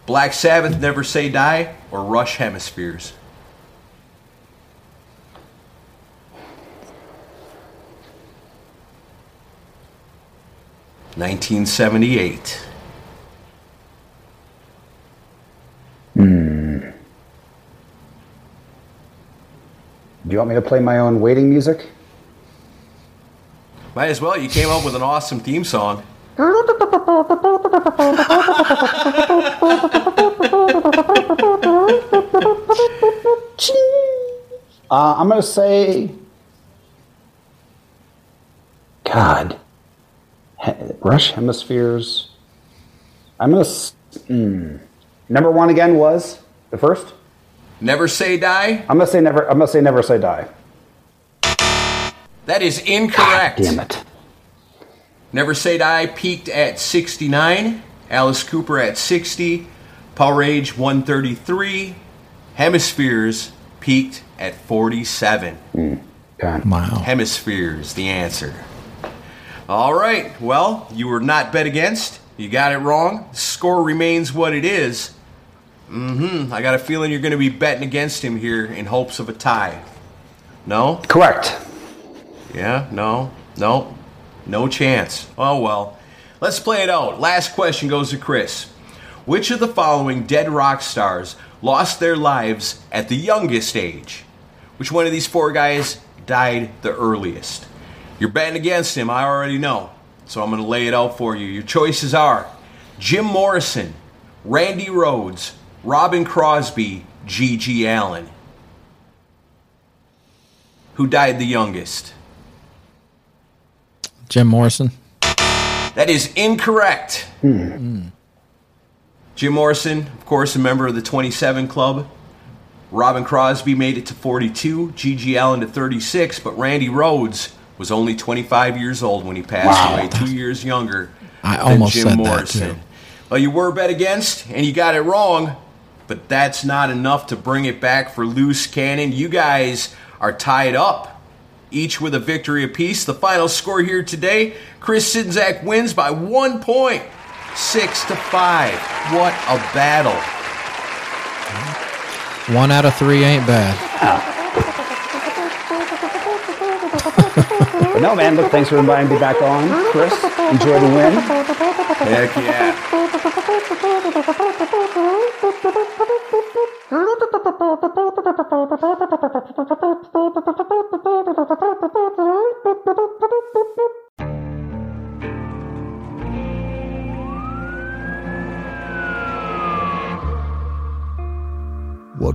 Black Sabbath, Never Say Die? Or Rush, Hemispheres? Nineteen seventy eight. Hmm. Do you want me to play my own waiting music? Might as well. You came up with an awesome theme song. Uh, I'm going to say. God. Rush Hemispheres. I'm going to. Mm. Number one again was the first? Never Say Die? I'm going to say never. I'm going to say never say die. That is incorrect. Damn it. Never Say Die peaked at 69. Alice Cooper at 60. Powerage 133. Hemispheres peaked at 47. God. Wow. Hemispheres, the answer. All right. Well, you were not bet against. You got it wrong. Score remains what it is. Mm-hmm. I got a feeling you're going to be betting against him here in hopes of a tie. No? Correct. Yeah, no, no, no chance. Oh well. Let's play it out. Last question goes to Chris. Which of the following dead rock stars lost their lives at the youngest age? Which one of these four guys died the earliest? You're betting against him, I already know. So I'm going to lay it out for you. Your choices are Jim Morrison, Randy Rhoads, Robin Crosby, G.G. Allen. Who died the youngest? Jim Morrison. That is incorrect. Hmm. Jim Morrison, of course, a member of the 27 Club. Robin Crosby made it to 42, G.G. Allen to 36, but Randy Rhoads was only 25 years old when he passed Wow. away, two years younger I than almost Jim said that, Morrison. too. Well, you were bet against, and you got it wrong, but that's not enough to bring it back for Loose Cannon. You guys are tied up, each with a victory apiece. The final score here today Chris Czynszak wins by one point, six to five. What a battle. One out of three ain't bad. But no, man, look, thanks for inviting me back on, Chris. Enjoy the win. Heck yeah.